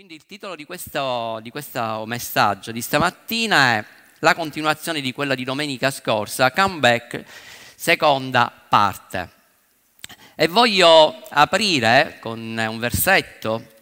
Quindi il titolo di questo, di questo messaggio di stamattina è la continuazione di quella di domenica scorsa, comeback, seconda parte. E voglio aprire con un versetto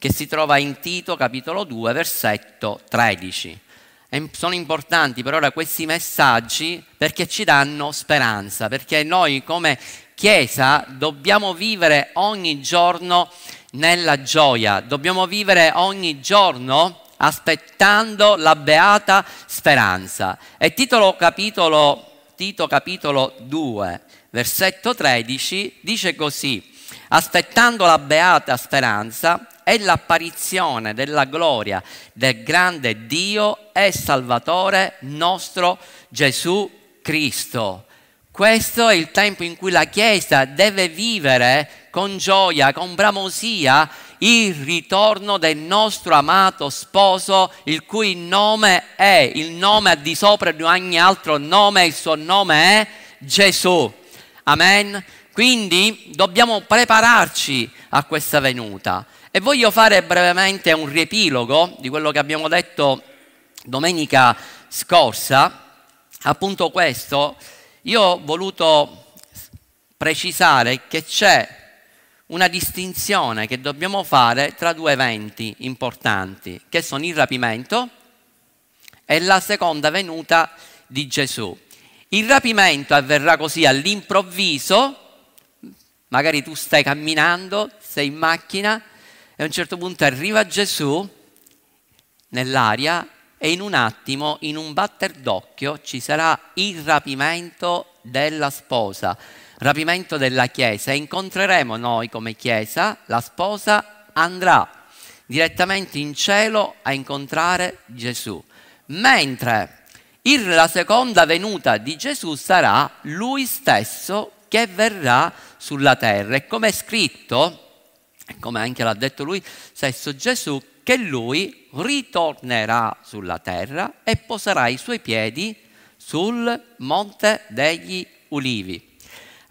che si trova in Tito capitolo 2, versetto 13. E sono importanti per ora questi messaggi perché ci danno speranza, perché noi come Chiesa dobbiamo vivere ogni giorno nella gioia. Dobbiamo vivere ogni giorno aspettando la beata speranza. E titolo capitolo, Tito capitolo 2, versetto 13 dice così, aspettando la beata speranza e l'apparizione della gloria del grande Dio e Salvatore nostro Gesù Cristo. Questo è il tempo in cui la Chiesa deve vivere con gioia, con bramosia, il ritorno del nostro amato sposo, il cui nome è il nome di sopra di ogni altro nome, il suo nome è Gesù. Amen. Quindi dobbiamo prepararci a questa venuta. E voglio fare brevemente un riepilogo di quello che abbiamo detto domenica scorsa. Appunto questo, io ho voluto precisare che c'è una distinzione che dobbiamo fare tra due eventi importanti, che sono il rapimento e la seconda venuta di Gesù. Il rapimento avverrà così all'improvviso, magari tu stai camminando, sei in macchina e a un certo punto arriva Gesù nell'aria e in un attimo, in un batter d'occhio, ci sarà il rapimento della sposa rapimento della Chiesa. E incontreremo noi come Chiesa, la sposa andrà direttamente in cielo a incontrare Gesù, mentre il, la seconda venuta di Gesù sarà lui stesso che verrà sulla terra. E come è scritto, come anche l'ha detto lui stesso Gesù, che lui ritornerà sulla terra e poserà i suoi piedi sul monte degli ulivi.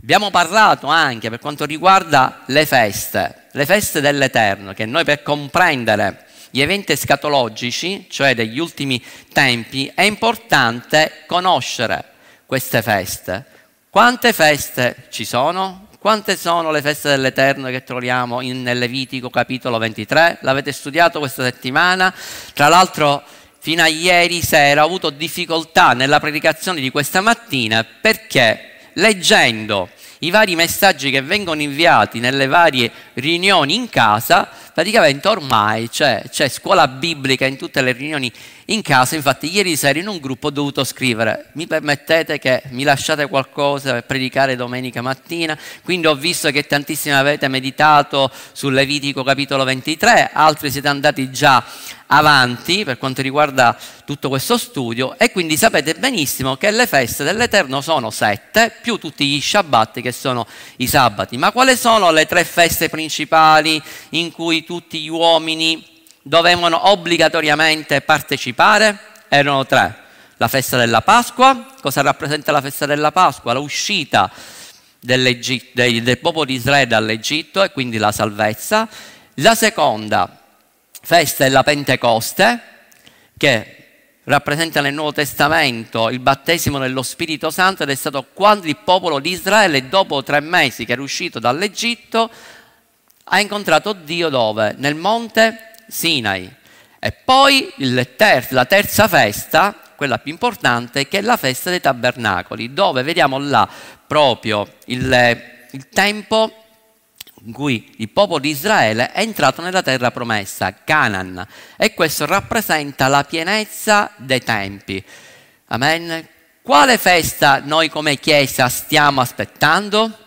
Abbiamo parlato anche per quanto riguarda le feste, le feste dell'Eterno, che noi per comprendere gli eventi escatologici, cioè degli ultimi tempi, è importante conoscere queste feste. Quante feste ci sono? Quante sono le feste dell'Eterno che troviamo in, nel Levitico capitolo 23? L'avete studiato questa settimana? Tra l'altro fino a ieri sera ho avuto difficoltà nella predicazione di questa mattina perché leggendo i vari messaggi che vengono inviati nelle varie riunioni in casa, praticamente ormai c'è, c'è, scuola biblica in tutte le riunioni in casa. Infatti, ieri sera in un gruppo ho dovuto scrivere: Mi permettete che mi lasciate qualcosa per predicare domenica mattina? Quindi ho visto che tantissimi avete meditato sul Levitico capitolo 23, altri siete andati già avanti per quanto riguarda tutto questo studio e quindi sapete benissimo che le feste dell'Eterno sono sette più tutti gli Shabbat che sono i sabati. Ma quali sono le tre feste principali in cui tutti gli uomini dovevano obbligatoriamente partecipare? Erano tre. La festa della Pasqua, cosa rappresenta la festa della Pasqua? L'uscita del popolo di Israele dall'Egitto e quindi la salvezza. La seconda festa della Pentecoste, che rappresenta nel Nuovo Testamento il battesimo dello Spirito Santo ed è stato quando il popolo di Israele, dopo tre mesi che era uscito dall'Egitto, ha incontrato Dio dove? Nel monte Sinai. E poi ter- la terza festa, quella più importante, che è la festa dei tabernacoli, dove vediamo là proprio il, il tempo in cui il popolo di Israele è entrato nella terra promessa, Canaan, e questo rappresenta la pienezza dei tempi. Amen. Quale festa noi come Chiesa stiamo aspettando?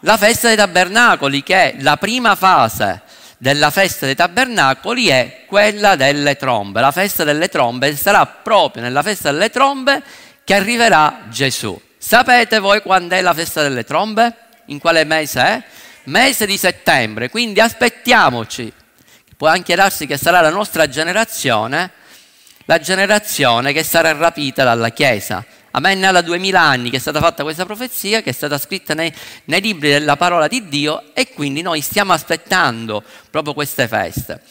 La festa dei tabernacoli, che è la prima fase della festa dei tabernacoli, è quella delle trombe. La festa delle trombe sarà proprio nella festa delle trombe che arriverà Gesù. Sapete voi quando è la festa delle trombe? in quale mese è? Mese di settembre, quindi aspettiamoci. Può anche darsi che sarà la nostra generazione, la generazione che sarà rapita dalla Chiesa. Amen, da duemila anni che è stata fatta questa profezia, che è stata scritta nei, nei libri della parola di Dio e quindi noi stiamo aspettando proprio queste feste.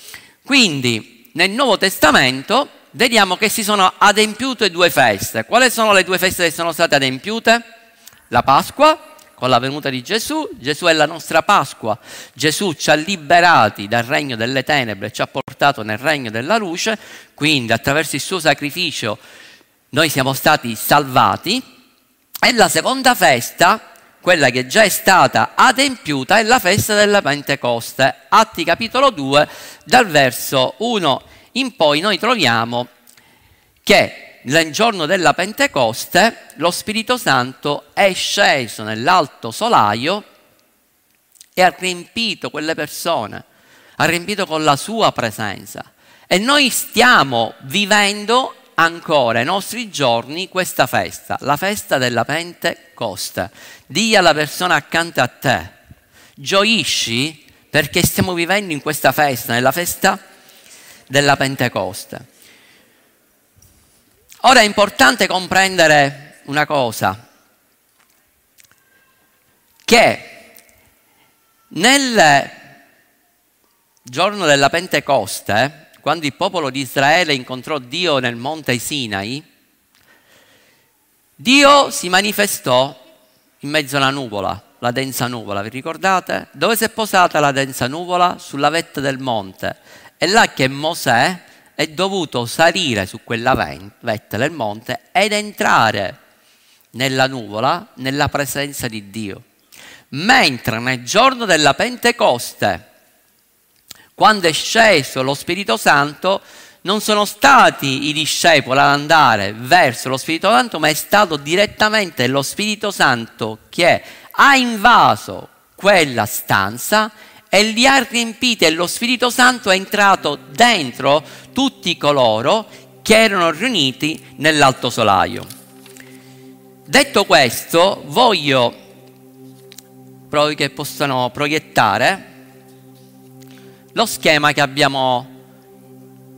Quindi nel Nuovo Testamento vediamo che si sono adempiute due feste. Quali sono le due feste che sono state adempiute? La Pasqua con la venuta di Gesù, Gesù è la nostra Pasqua, Gesù ci ha liberati dal regno delle tenebre, ci ha portato nel regno della luce, quindi attraverso il suo sacrificio noi siamo stati salvati. E la seconda festa, quella che già è stata adempiuta, è la festa della Pentecoste. Atti capitolo 2, dal verso 1 in poi noi troviamo che nel giorno della Pentecoste lo Spirito Santo è sceso nell'alto solaio e ha riempito quelle persone, ha riempito con la sua presenza. E noi stiamo vivendo ancora ai nostri giorni questa festa, la festa della Pentecoste. Dì alla persona accanto a te, gioisci perché stiamo vivendo in questa festa, nella festa della Pentecoste. Ora è importante comprendere una cosa, che nel giorno della Pentecoste, quando il popolo di Israele incontrò Dio nel monte Sinai, Dio si manifestò in mezzo alla nuvola, la densa nuvola, vi ricordate? Dove si è posata la densa nuvola? Sulla vetta del monte. È là che Mosè è dovuto salire su quella vetta del monte ed entrare nella nuvola, nella presenza di Dio. Mentre nel giorno della Pentecoste, quando è sceso lo Spirito Santo, non sono stati i discepoli ad andare verso lo Spirito Santo, ma è stato direttamente lo Spirito Santo che ha invaso quella stanza e li ha riempiti e lo Spirito Santo è entrato dentro tutti coloro che erano riuniti nell'alto solaio. Detto questo, voglio che possano proiettare lo schema che abbiamo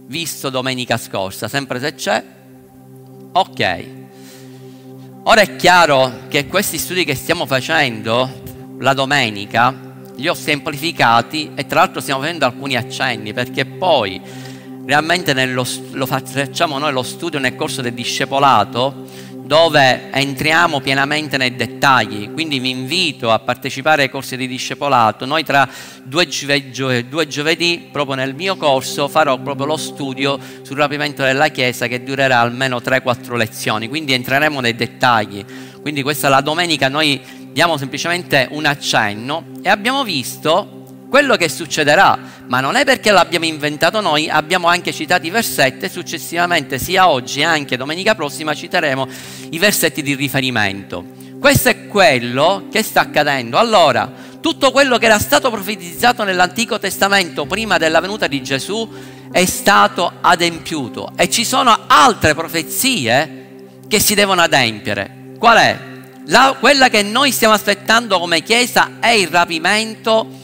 visto domenica scorsa, sempre se c'è. Ok. Ora è chiaro che questi studi che stiamo facendo la domenica li ho semplificati e tra l'altro stiamo facendo alcuni accenni perché poi realmente nello, lo facciamo noi lo studio nel corso del discepolato dove entriamo pienamente nei dettagli, quindi vi invito a partecipare ai corsi di discepolato. Noi tra due, giovedì, due giovedì, proprio nel mio corso, farò proprio lo studio sul rapimento della Chiesa che durerà almeno 3-4 lezioni, quindi entreremo nei dettagli. Quindi questa la domenica noi diamo semplicemente un accenno e abbiamo visto quello che succederà, ma non è perché l'abbiamo inventato noi, abbiamo anche citato i versetti e successivamente sia oggi che anche domenica prossima citeremo i versetti di riferimento. Questo è quello che sta accadendo. Allora, tutto quello che era stato profetizzato nell'Antico Testamento prima della venuta di Gesù è stato adempiuto e ci sono altre profezie che si devono adempiere. Qual è? La, quella che noi stiamo aspettando come Chiesa è il rapimento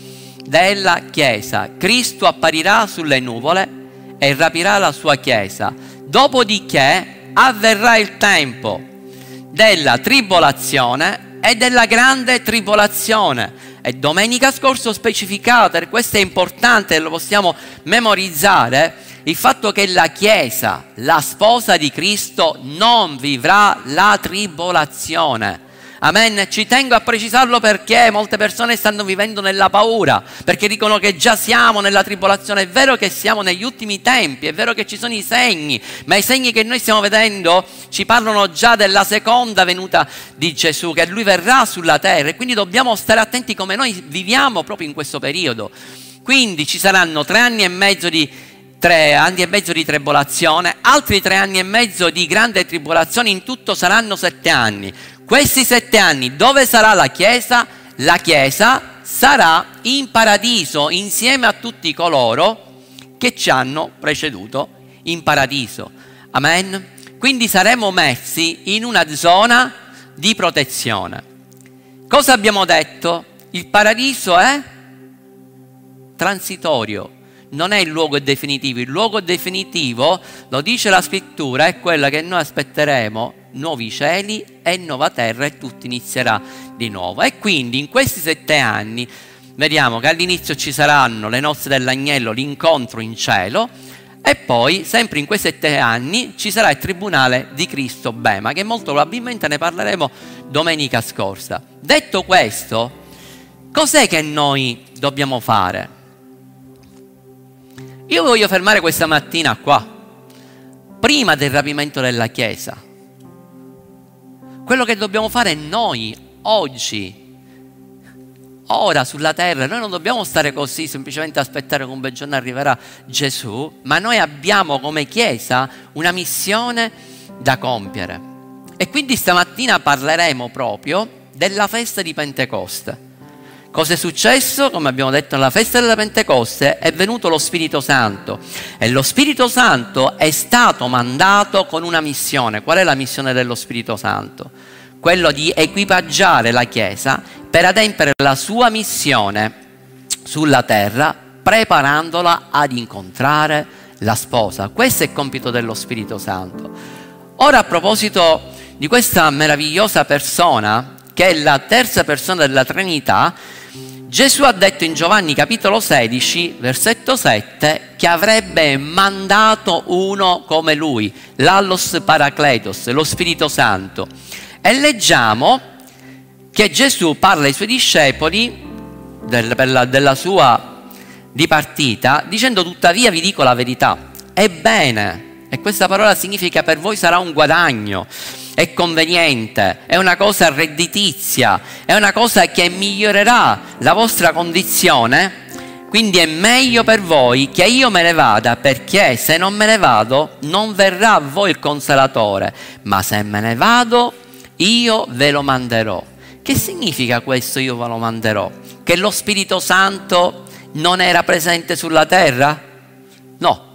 della Chiesa. Cristo apparirà sulle nuvole e rapirà la sua Chiesa. Dopodiché avverrà il tempo della tribolazione e della grande tribolazione. E domenica scorsa ho specificato, e questo è importante, lo possiamo memorizzare, il fatto che la Chiesa, la sposa di Cristo, non vivrà la tribolazione. Amen. Ci tengo a precisarlo perché molte persone stanno vivendo nella paura, perché dicono che già siamo nella tribolazione. È vero che siamo negli ultimi tempi, è vero che ci sono i segni, ma i segni che noi stiamo vedendo ci parlano già della seconda venuta di Gesù, che lui verrà sulla terra e quindi dobbiamo stare attenti come noi viviamo proprio in questo periodo. Quindi ci saranno tre anni e mezzo di tre anni e mezzo di tribolazione, altri tre anni e mezzo di grande tribolazione, in tutto saranno sette anni. Questi sette anni, dove sarà la Chiesa? La Chiesa sarà in paradiso insieme a tutti coloro che ci hanno preceduto in paradiso. Amen. Quindi saremo messi in una zona di protezione. Cosa abbiamo detto? Il paradiso è transitorio, non è il luogo definitivo. Il luogo definitivo, lo dice la scrittura, è quello che noi aspetteremo nuovi cieli e nuova terra e tutto inizierà di nuovo. E quindi in questi sette anni vediamo che all'inizio ci saranno le nozze dell'agnello, l'incontro in cielo e poi sempre in quei sette anni ci sarà il tribunale di Cristo Bema che molto probabilmente ne parleremo domenica scorsa. Detto questo, cos'è che noi dobbiamo fare? Io voglio fermare questa mattina qua, prima del rapimento della Chiesa. Quello che dobbiamo fare noi oggi, ora sulla terra, noi non dobbiamo stare così semplicemente aspettare che un bel giorno arriverà Gesù, ma noi abbiamo come Chiesa una missione da compiere. E quindi stamattina parleremo proprio della festa di Pentecoste. Cosa è successo? Come abbiamo detto alla festa della Pentecoste è venuto lo Spirito Santo e lo Spirito Santo è stato mandato con una missione. Qual è la missione dello Spirito Santo? Quello di equipaggiare la Chiesa per adempiere la sua missione sulla terra, preparandola ad incontrare la sposa. Questo è il compito dello Spirito Santo. Ora a proposito di questa meravigliosa persona, che è la terza persona della Trinità, Gesù ha detto in Giovanni capitolo 16, versetto 7, che avrebbe mandato uno come lui, l'Allos Paracletos, lo Spirito Santo. E leggiamo che Gesù parla ai suoi discepoli del, della, della sua dipartita dicendo tuttavia vi dico la verità. Ebbene, e questa parola significa per voi sarà un guadagno, è conveniente, è una cosa redditizia, è una cosa che migliorerà la vostra condizione. Quindi è meglio per voi che io me ne vada, perché se non me ne vado non verrà a voi il consolatore, ma se me ne vado io ve lo manderò. Che significa questo io ve lo manderò? Che lo Spirito Santo non era presente sulla terra? No,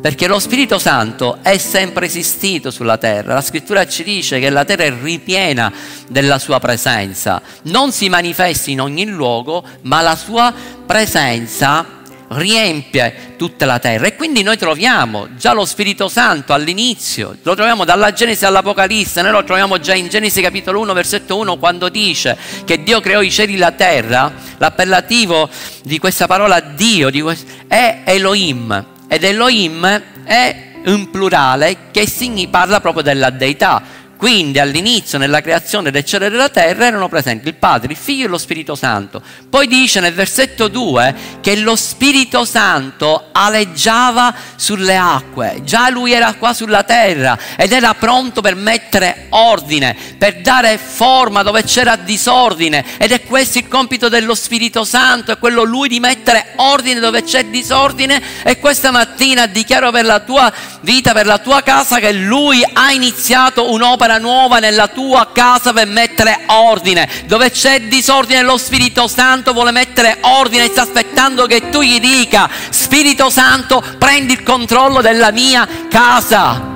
perché lo Spirito Santo è sempre esistito sulla terra. La scrittura ci dice che la terra è ripiena della sua presenza. Non si manifesta in ogni luogo, ma la sua presenza riempie tutta la terra. E quindi noi troviamo già lo Spirito Santo all'inizio, lo troviamo dalla Genesi all'Apocalisse, noi lo troviamo già in Genesi capitolo 1 versetto 1 quando dice che Dio creò i cieli e la terra, l'appellativo di questa parola Dio di questo, è Elohim, ed Elohim è un plurale che parla proprio della deità. Quindi all'inizio, nella creazione del cielo e della terra, erano presenti il Padre, il Figlio e lo Spirito Santo. Poi dice nel versetto 2 che lo Spirito Santo aleggiava sulle acque. Già lui era qua sulla terra ed era pronto per mettere ordine, per dare forma dove c'era disordine. Ed è questo il compito dello Spirito Santo, è quello lui di mettere ordine dove c'è disordine. E questa mattina dichiaro per la tua vita, per la tua casa, che lui ha iniziato un'opera un'opera nuova nella tua casa per mettere ordine. Dove c'è disordine lo Spirito Santo vuole mettere ordine e sta aspettando che tu gli dica, Spirito Santo, prendi il controllo della mia casa.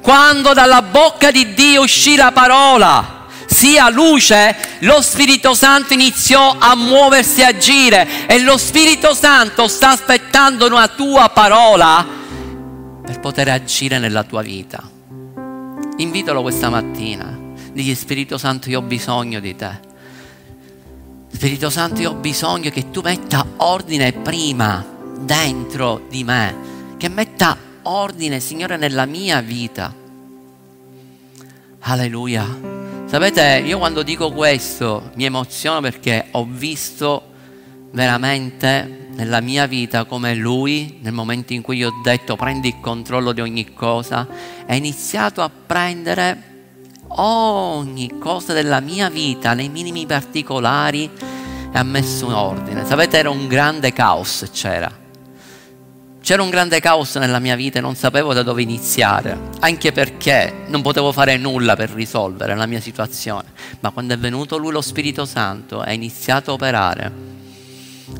Quando dalla bocca di Dio uscì la parola, sia luce, lo Spirito Santo iniziò a muoversi e agire e lo Spirito Santo sta aspettando una tua parola per poter agire nella tua vita. Invitalo questa mattina. Digli Spirito Santo, io ho bisogno di te. Spirito Santo, io ho bisogno che tu metta ordine prima dentro di me, che metta ordine, Signore, nella mia vita. Alleluia. Sapete, io quando dico questo mi emoziono perché ho visto veramente nella mia vita come lui, nel momento in cui gli ho detto prendi il controllo di ogni cosa, ha iniziato a prendere ogni cosa della mia vita, nei minimi particolari, e ha messo un ordine. Sapete, era un grande caos, c'era. C'era un grande caos nella mia vita e non sapevo da dove iniziare, anche perché non potevo fare nulla per risolvere la mia situazione. Ma quando è venuto lui lo Spirito Santo, ha iniziato a operare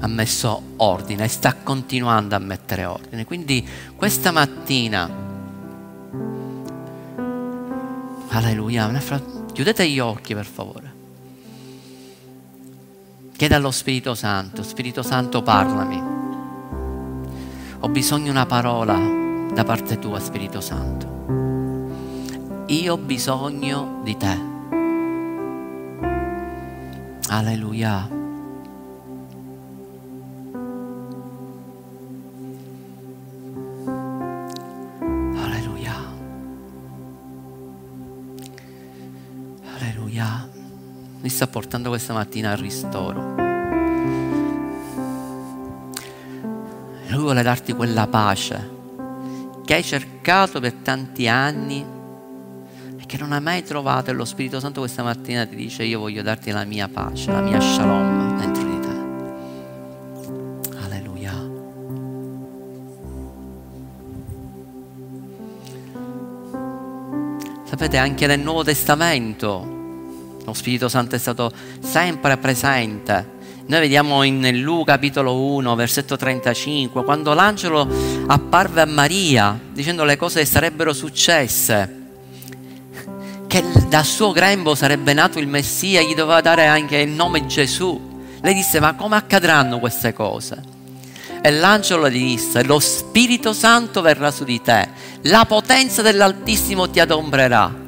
ha messo ordine e sta continuando a mettere ordine. Quindi questa mattina, alleluia, chiudete gli occhi per favore. Chieda allo Spirito Santo, Spirito Santo parlami. Ho bisogno di una parola da parte tua, Spirito Santo. io ho bisogno di te. Alleluia. Sta portando questa mattina al ristoro. Lui vuole darti quella pace che hai cercato per tanti anni e che non hai mai trovato e lo Spirito Santo questa mattina ti dice io voglio darti la mia pace, la mia shalom dentro di te. Alleluia. Sapete, anche nel Nuovo Testamento lo Spirito Santo è stato sempre presente noi vediamo in Luca capitolo 1, versetto 35, quando l'angelo apparve a Maria dicendo le cose che sarebbero successe, che dal suo grembo sarebbe nato il Messia, gli doveva dare anche il nome Gesù. Lei disse, ma come accadranno queste cose? E l'angelo le disse, lo Spirito Santo verrà su di te, la potenza dell'Altissimo ti adombrerà.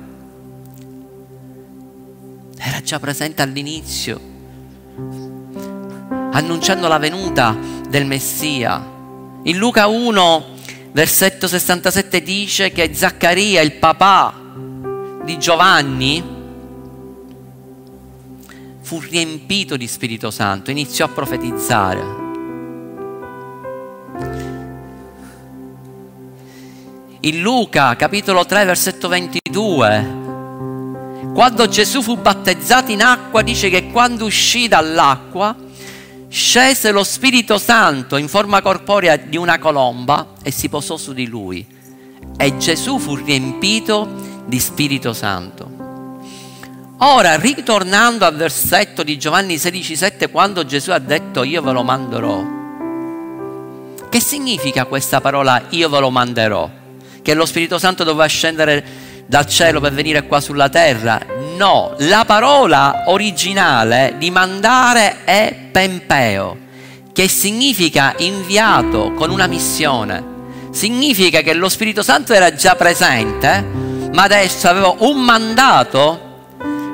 Era già presente all'inizio annunciando la venuta del Messia. In Luca 1, versetto 67 dice che Zaccaria, il papà di Giovanni, fu riempito di Spirito Santo, iniziò a profetizzare. In Luca capitolo 3 versetto 22 quando Gesù fu battezzato in acqua dice che quando uscì dall'acqua scese lo Spirito Santo in forma corporea di una colomba e si posò su di lui. E Gesù fu riempito di Spirito Santo. Ora, ritornando al versetto di Giovanni 16,7, quando Gesù ha detto io ve lo manderò, che significa questa parola io ve lo manderò? Che lo Spirito Santo doveva scendere dal cielo per venire qua sulla terra? No, la parola originale di mandare è pempeo, che significa inviato con una missione. Significa che lo Spirito Santo era già presente, ma adesso aveva un mandato,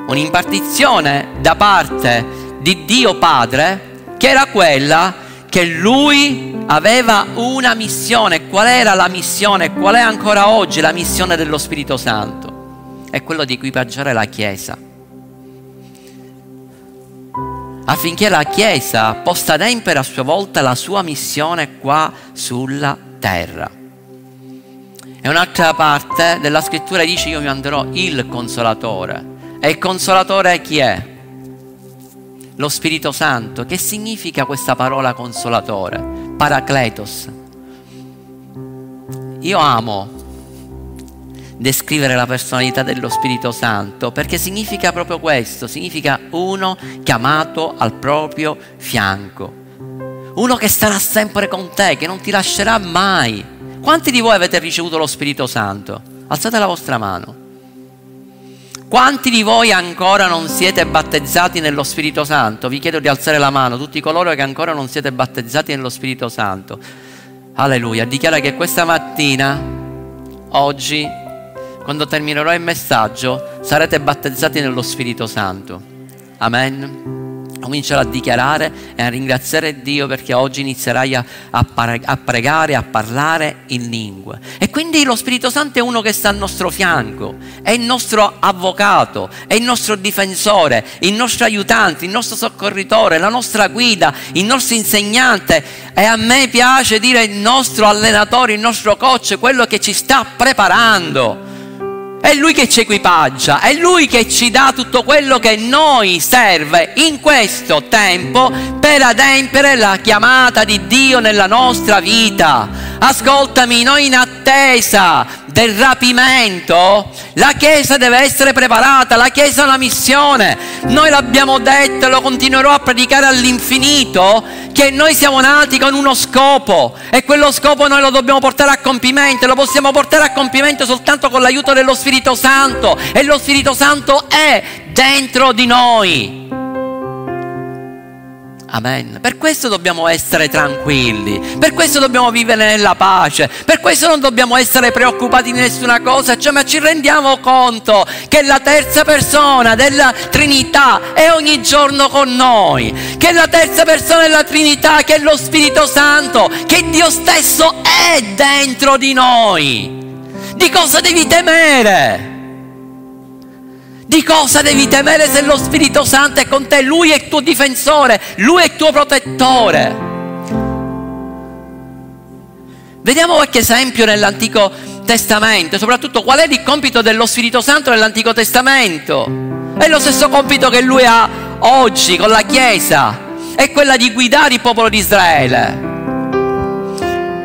un'impartizione da parte di Dio Padre, che era quella che lui aveva una missione. Qual era la missione? Qual è ancora oggi la missione dello Spirito Santo? È quello di equipaggiare la Chiesa. Affinché la Chiesa possa adempiere a sua volta la sua missione qua sulla terra. E un'altra parte della scrittura dice io mi manderò il consolatore. E il consolatore chi è? Lo Spirito Santo. Che significa questa parola consolatore? Paracletos. Io amo descrivere la personalità dello Spirito Santo, perché significa proprio questo, significa uno chiamato al proprio fianco, uno che starà sempre con te, che non ti lascerà mai. Quanti di voi avete ricevuto lo Spirito Santo? Alzate la vostra mano. Quanti di voi ancora non siete battezzati nello Spirito Santo? Vi chiedo di alzare la mano, tutti coloro che ancora non siete battezzati nello Spirito Santo. Alleluia, dichiara che questa mattina, oggi, quando terminerò il messaggio, sarete battezzati nello Spirito Santo. Amen. Comincerò a dichiarare e a ringraziare Dio perché oggi inizierai a, a, pregare, a parlare in lingue. E quindi lo Spirito Santo è uno che sta al nostro fianco, è il nostro avvocato, è il nostro difensore, il nostro aiutante, il nostro soccorritore, la nostra guida, il nostro insegnante. E a me piace dire il nostro allenatore, il nostro coach, quello che ci sta preparando è Lui che ci equipaggia, è Lui che ci dà tutto quello che noi serve in questo tempo per adempiere la chiamata di Dio nella nostra vita. Ascoltami, noi in attesa del rapimento, la Chiesa deve essere preparata, la Chiesa ha una missione. Noi l'abbiamo detto e lo continuerò a predicare all'infinito, che noi siamo nati con uno scopo e quello scopo noi lo dobbiamo portare a compimento lo possiamo portare a compimento soltanto con l'aiuto dello Spirito Santo e lo Spirito Santo è dentro di noi. Amen. Per questo dobbiamo essere tranquilli, per questo dobbiamo vivere nella pace, per questo non dobbiamo essere preoccupati di nessuna cosa, cioè, ma ci rendiamo conto che la terza persona della Trinità è ogni giorno con noi, che la terza persona della Trinità, che è lo Spirito Santo, che Dio stesso è dentro di noi. Di cosa devi temere? Di cosa devi temere se lo Spirito Santo è con te? Lui è il tuo difensore, lui è il tuo protettore. Vediamo qualche esempio nell'Antico Testamento, soprattutto qual è il compito dello Spirito Santo nell'Antico Testamento. È lo stesso compito che lui ha oggi con la Chiesa, è quella di guidare il popolo di Israele.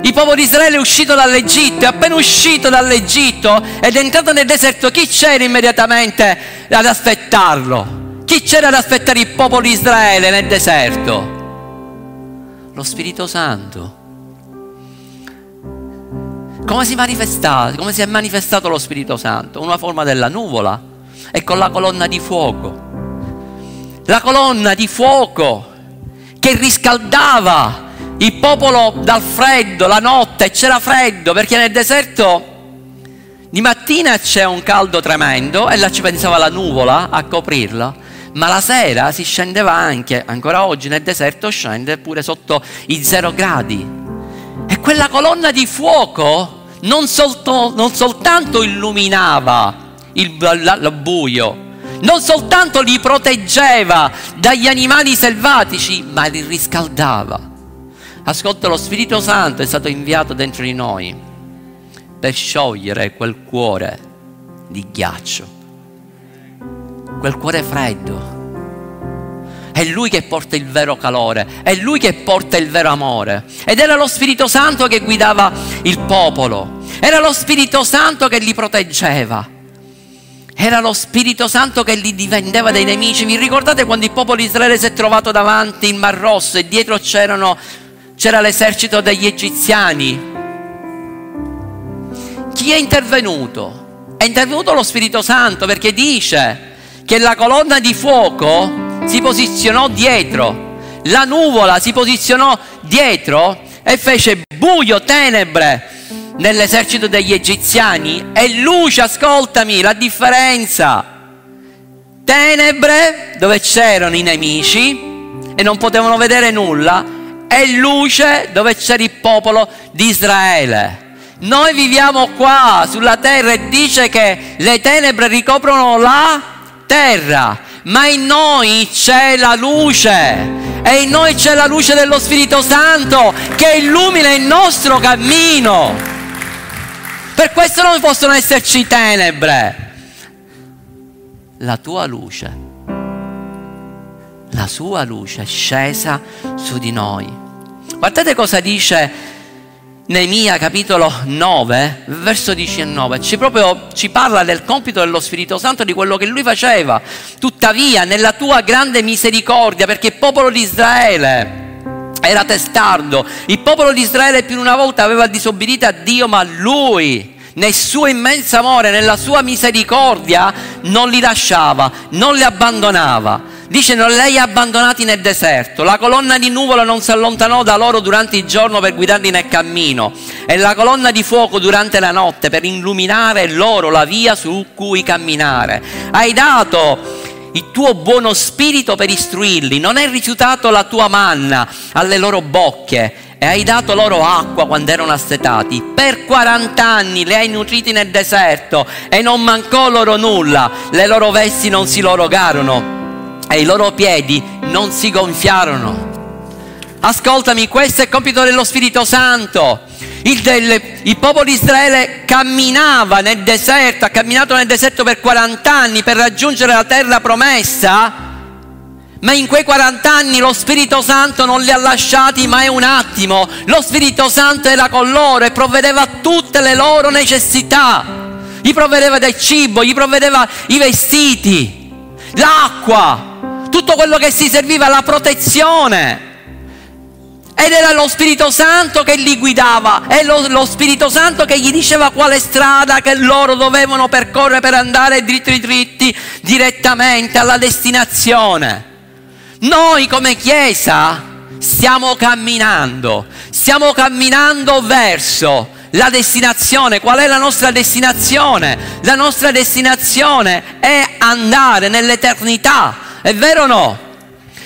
Il popolo di Israele è uscito dall'Egitto, è appena uscito dall'Egitto ed è entrato nel deserto. Chi c'era immediatamente ad aspettarlo? Chi c'era ad aspettare il popolo di Israele nel deserto? Lo Spirito Santo. Come si, come si è manifestato lo Spirito Santo? Una forma della nuvola e con la colonna di fuoco. La colonna di fuoco che riscaldava il popolo dal freddo, la notte, c'era freddo perché nel deserto di mattina c'è un caldo tremendo e là ci pensava la nuvola a coprirla, ma la sera si scendeva anche, ancora oggi nel deserto scende pure sotto i zero gradi. E quella colonna di fuoco non, solto, non soltanto illuminava il, la, il buio, non soltanto li proteggeva dagli animali selvatici, ma li riscaldava. Ascolta, lo Spirito Santo è stato inviato dentro di noi per sciogliere quel cuore di ghiaccio, quel cuore freddo. È Lui che porta il vero calore, è Lui che porta il vero amore. Ed era lo Spirito Santo che guidava il popolo, era lo Spirito Santo che li proteggeva. Era lo Spirito Santo che li difendeva dai nemici. Vi ricordate quando il popolo di Israele si è trovato davanti il Mar Rosso e dietro c'erano c'era l'esercito degli egiziani. Chi è intervenuto? È intervenuto lo Spirito Santo perché dice che la colonna di fuoco si posizionò dietro, la nuvola si posizionò dietro e fece buio, tenebre nell'esercito degli egiziani e luce, ascoltami, la differenza. Tenebre dove c'erano i nemici e non potevano vedere nulla e luce dove c'era il popolo di Israele. Noi viviamo qua sulla terra e dice che le tenebre ricoprono la terra, ma in noi c'è la luce e in noi c'è la luce dello Spirito Santo che illumina il nostro cammino. Per questo non possono esserci tenebre. La tua luce, la sua luce è scesa su di noi. Guardate cosa dice Neemia capitolo 9, verso 19, ci, proprio, ci parla del compito dello Spirito Santo, di quello che lui faceva. Tuttavia, nella tua grande misericordia, perché il popolo di Israele era testardo, il popolo di Israele più di una volta aveva disobbedito a Dio, ma lui nel suo immenso amore, nella sua misericordia, non li lasciava, non li abbandonava. Dice non hai abbandonati nel deserto, la colonna di nuvola non si allontanò da loro durante il giorno per guidarli nel cammino. E la colonna di fuoco durante la notte per illuminare loro la via su cui camminare. Hai dato il tuo buono spirito per istruirli, non hai rifiutato la tua manna alle loro bocche. E hai dato loro acqua quando erano assetati. Per 40 anni li hai nutriti nel deserto e non mancò loro nulla, le loro vesti non si lorogarono e i loro piedi non si gonfiarono. Ascoltami, questo è il compito dello Spirito Santo. Il, del, il, popolo di Israele camminava nel deserto, ha camminato nel deserto per 40 anni per raggiungere la terra promessa, ma in quei 40 anni lo Spirito Santo non li ha lasciati mai un attimo. Lo Spirito Santo era con loro e provvedeva a tutte le loro necessità. Gli provvedeva del cibo, gli provvedeva i vestiti, l'acqua tutto quello che si serviva, la protezione. Ed era lo Spirito Santo che li guidava, è lo, lo, Spirito Santo che gli diceva quale strada che loro dovevano percorrere per andare dritti dritti direttamente alla destinazione. Noi come Chiesa stiamo camminando, stiamo camminando verso la destinazione. Qual è la nostra destinazione? La nostra destinazione è andare nell'eternità, è vero o no?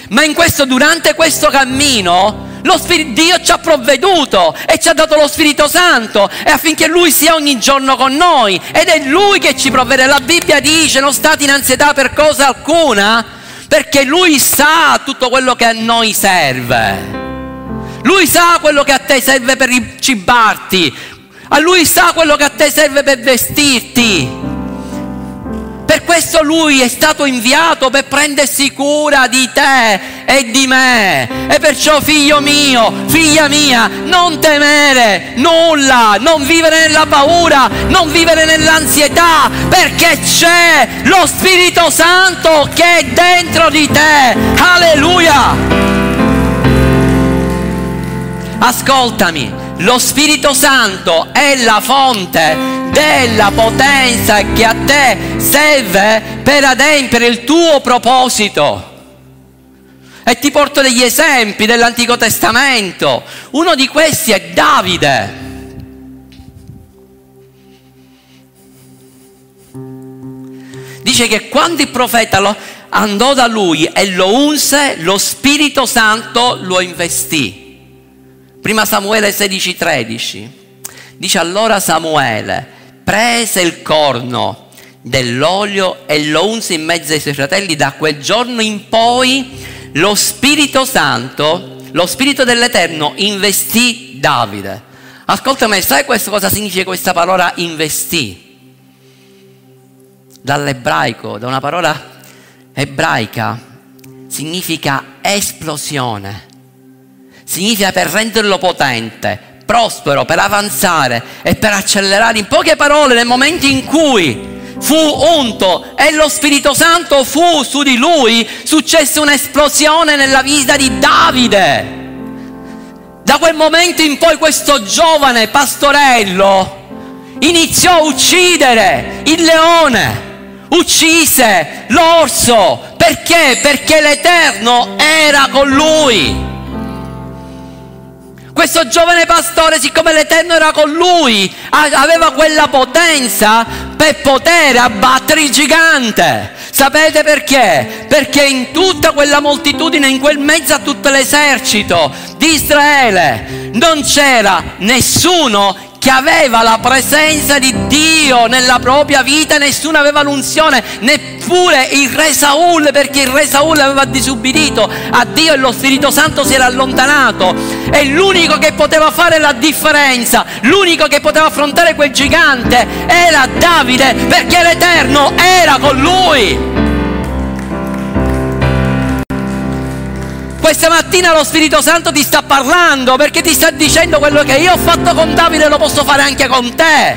Ma in questo, durante questo cammino, Spirito, Dio ci ha provveduto e ci ha dato lo Spirito Santo e affinché Lui sia ogni giorno con noi ed è Lui che ci provvede. La Bibbia dice non state in ansietà per cosa alcuna perché Lui sa tutto quello che a noi serve. Lui sa quello che a te serve per cibarti, a Lui sa quello che a te serve per vestirti. Per questo lui è stato inviato per prendersi cura di te e di me. E perciò figlio mio, figlia mia, non temere nulla, non vivere nella paura, non vivere nell'ansietà, perché c'è lo Spirito Santo che è dentro di te. Alleluia! Ascoltami, lo Spirito Santo è la fonte della potenza che a te serve per adempiere il tuo proposito. E ti porto degli esempi dell'Antico Testamento. Uno di questi è Davide. Dice che quando il profeta andò da lui e lo unse, lo Spirito Santo lo investì. Prima Samuele 16:13. Dice allora Samuele, prese il corno dell'olio e lo unse in mezzo ai suoi fratelli. Da quel giorno in poi lo Spirito Santo, lo Spirito dell'Eterno investì Davide. Ascoltami, sai questo cosa significa questa parola investì? Dall'ebraico, da una parola ebraica, significa esplosione. Significa per renderlo potente, prospero, per avanzare e per accelerare. In poche parole, nel momento in cui fu unto e lo Spirito Santo fu su di lui, successe un'esplosione nella vita di Davide. Da quel momento in poi questo giovane pastorello iniziò a uccidere il leone, uccise l'orso. Perché? Perché l'Eterno era con lui. Questo giovane pastore, siccome l'Eterno era con lui, aveva quella potenza per poter abbattere il gigante. Sapete perché? Perché in tutta quella moltitudine, in quel mezzo a tutto l'esercito di Israele, non c'era nessuno che aveva la presenza di Dio nella propria vita, nessuno aveva l'unzione, neppure il re Saul, perché il re Saul aveva disubbidito a Dio e lo Spirito Santo si era allontanato. E l'unico che poteva fare la differenza, l'unico che poteva affrontare quel gigante era Davide, perché l'Eterno era con lui. Questa mattina lo Spirito Santo ti sta parlando perché ti sta dicendo quello che io ho fatto con Davide lo posso fare anche con te.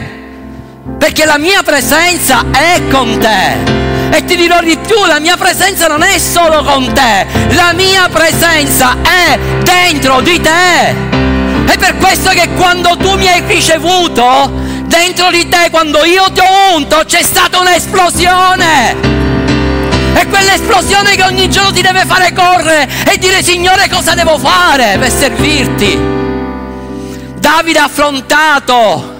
Perché la mia presenza è con te. E ti dirò di più, la mia presenza non è solo con te, la mia presenza è dentro di te. È per questo che quando tu mi hai ricevuto, dentro di te, quando io ti ho unto, c'è stata un'esplosione. È quell'esplosione che ogni giorno ti deve fare correre e dire Signore cosa devo fare per servirti. Davide ha affrontato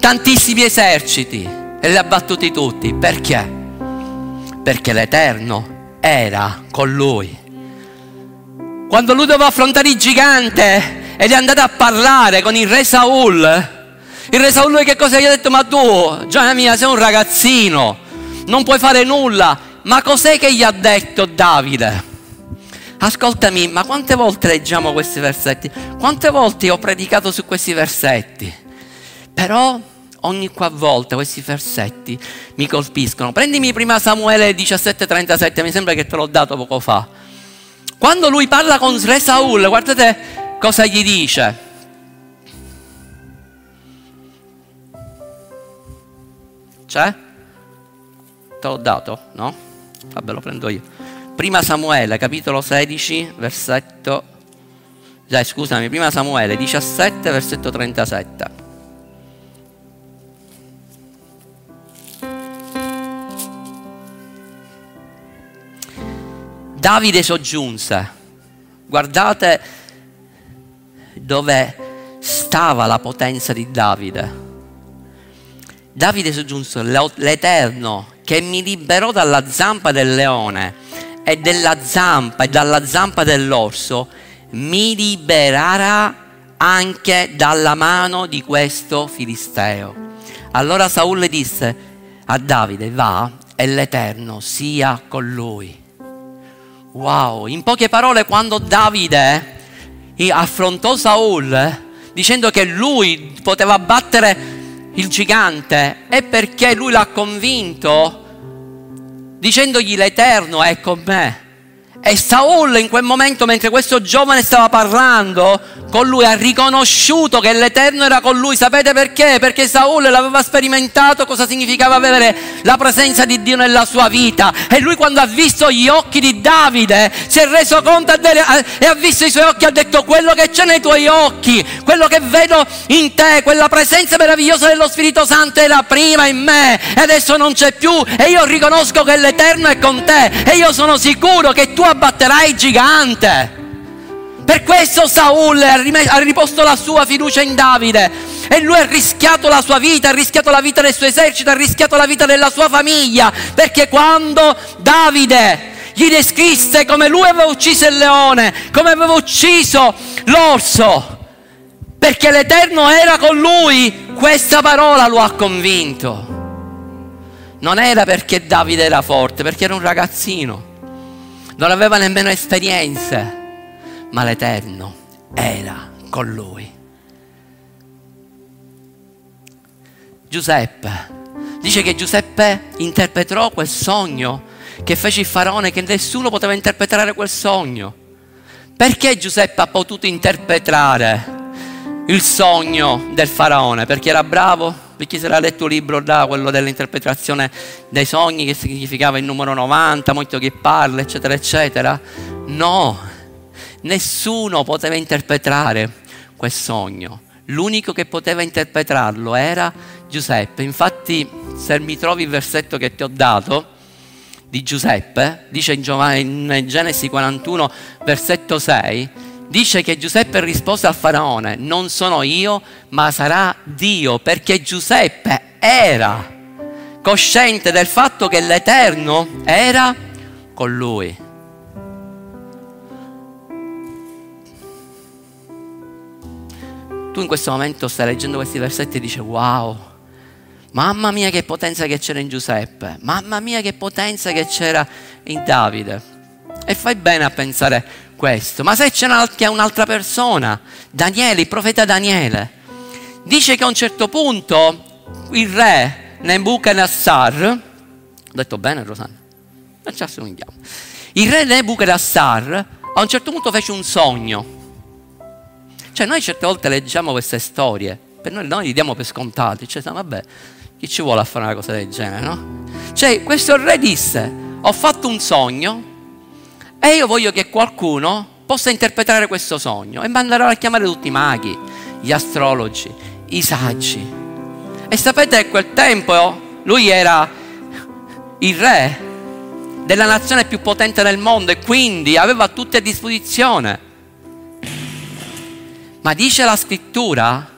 tantissimi eserciti e li ha battuti tutti. Perché? Perché l'Eterno era con lui. Quando lui doveva affrontare il gigante ed è andato a parlare con il re Saul, il re Saul che cosa gli ha detto? Ma tu, Giovanna mia, sei un ragazzino non puoi fare nulla. Ma cos'è che gli ha detto Davide? Ascoltami, ma quante volte leggiamo questi versetti? Quante volte ho predicato su questi versetti? Però ogni qualvolta questi versetti mi colpiscono. Prendimi prima Samuele 17:37, mi sembra che te l'ho dato poco fa. Quando lui parla con Re Saul, guardate cosa gli dice. C'è? Te l'ho dato? No? Vabbè, lo prendo io. Prima Samuele, capitolo 16, versetto... Dai, scusami, prima Samuele 17, versetto 37. Davide soggiunse, guardate dove stava la potenza di Davide. Davide soggiunse, l'Eterno che mi liberò dalla zampa del leone e della zampa e dalla zampa dell'orso, mi libererà anche dalla mano di questo filisteo. Allora Saul disse a Davide, va e l'Eterno sia con lui. Wow, in poche parole quando Davide affrontò Saul dicendo che lui poteva battere il gigante è perché lui l'ha convinto dicendogli l'Eterno è con me. E Saul in quel momento, mentre questo giovane stava parlando con lui, ha riconosciuto che l'Eterno era con lui. Sapete perché? Perché Saul l'aveva sperimentato cosa significava avere la presenza di Dio nella sua vita. E lui quando ha visto gli occhi di Davide si è reso conto e ha visto i suoi occhi ha detto quello che c'è nei tuoi occhi, quello che vedo in te, quella presenza meravigliosa dello Spirito Santo era prima in me e adesso non c'è più. E io riconosco che l'Eterno è con te e io sono sicuro che tu abbatterai il gigante. Per questo Saul ha riposto la sua fiducia in Davide e lui ha rischiato la sua vita, ha rischiato la vita del suo esercito, ha rischiato la vita della sua famiglia, perché quando Davide gli descrisse come lui aveva ucciso il leone, come aveva ucciso l'orso, perché l'Eterno era con lui, questa parola lo ha convinto. Non era perché Davide era forte, perché era un ragazzino non aveva nemmeno esperienze, ma l'Eterno era con lui. Giuseppe, dice che Giuseppe interpretò quel sogno che fece il faraone, che nessuno poteva interpretare quel sogno. Perché Giuseppe ha potuto interpretare il sogno del faraone? Perché era bravo? Per chi si era letto un libro là, quello dell'interpretazione dei sogni, che significava il numero 90, molto che parla, eccetera, eccetera. No, nessuno poteva interpretare quel sogno. L'unico che poteva interpretarlo era Giuseppe. Infatti, se mi trovi il versetto che ti ho dato di Giuseppe, dice in, in Genesi 41, versetto 6, dice che Giuseppe rispose al faraone, non sono io, ma sarà Dio, perché Giuseppe era cosciente del fatto che l'Eterno era con lui. Tu in questo momento stai leggendo questi versetti e dici wow, mamma mia che potenza che c'era in Giuseppe, mamma mia che potenza che c'era in Davide. E fai bene a pensare questo. Ma se c'è un'altra persona, Daniele, il profeta Daniele, dice che a un certo punto il re Nebuchadnezzar, ho detto bene Rosanna? Non ci assomigliamo. Il re Nebuchadnezzar a un certo punto fece un sogno. Cioè noi certe volte leggiamo queste storie, per noi, noi li diamo per scontati, cioè vabbè, chi ci vuole a fare una cosa del genere, no? Cioè questo re disse, ho fatto un sogno, e io voglio che qualcuno possa interpretare questo sogno e manderò a chiamare tutti i maghi, gli astrologi, i saggi. E sapete, a quel tempo lui era il re della nazione più potente del mondo e quindi aveva tutti a disposizione. Ma dice la scrittura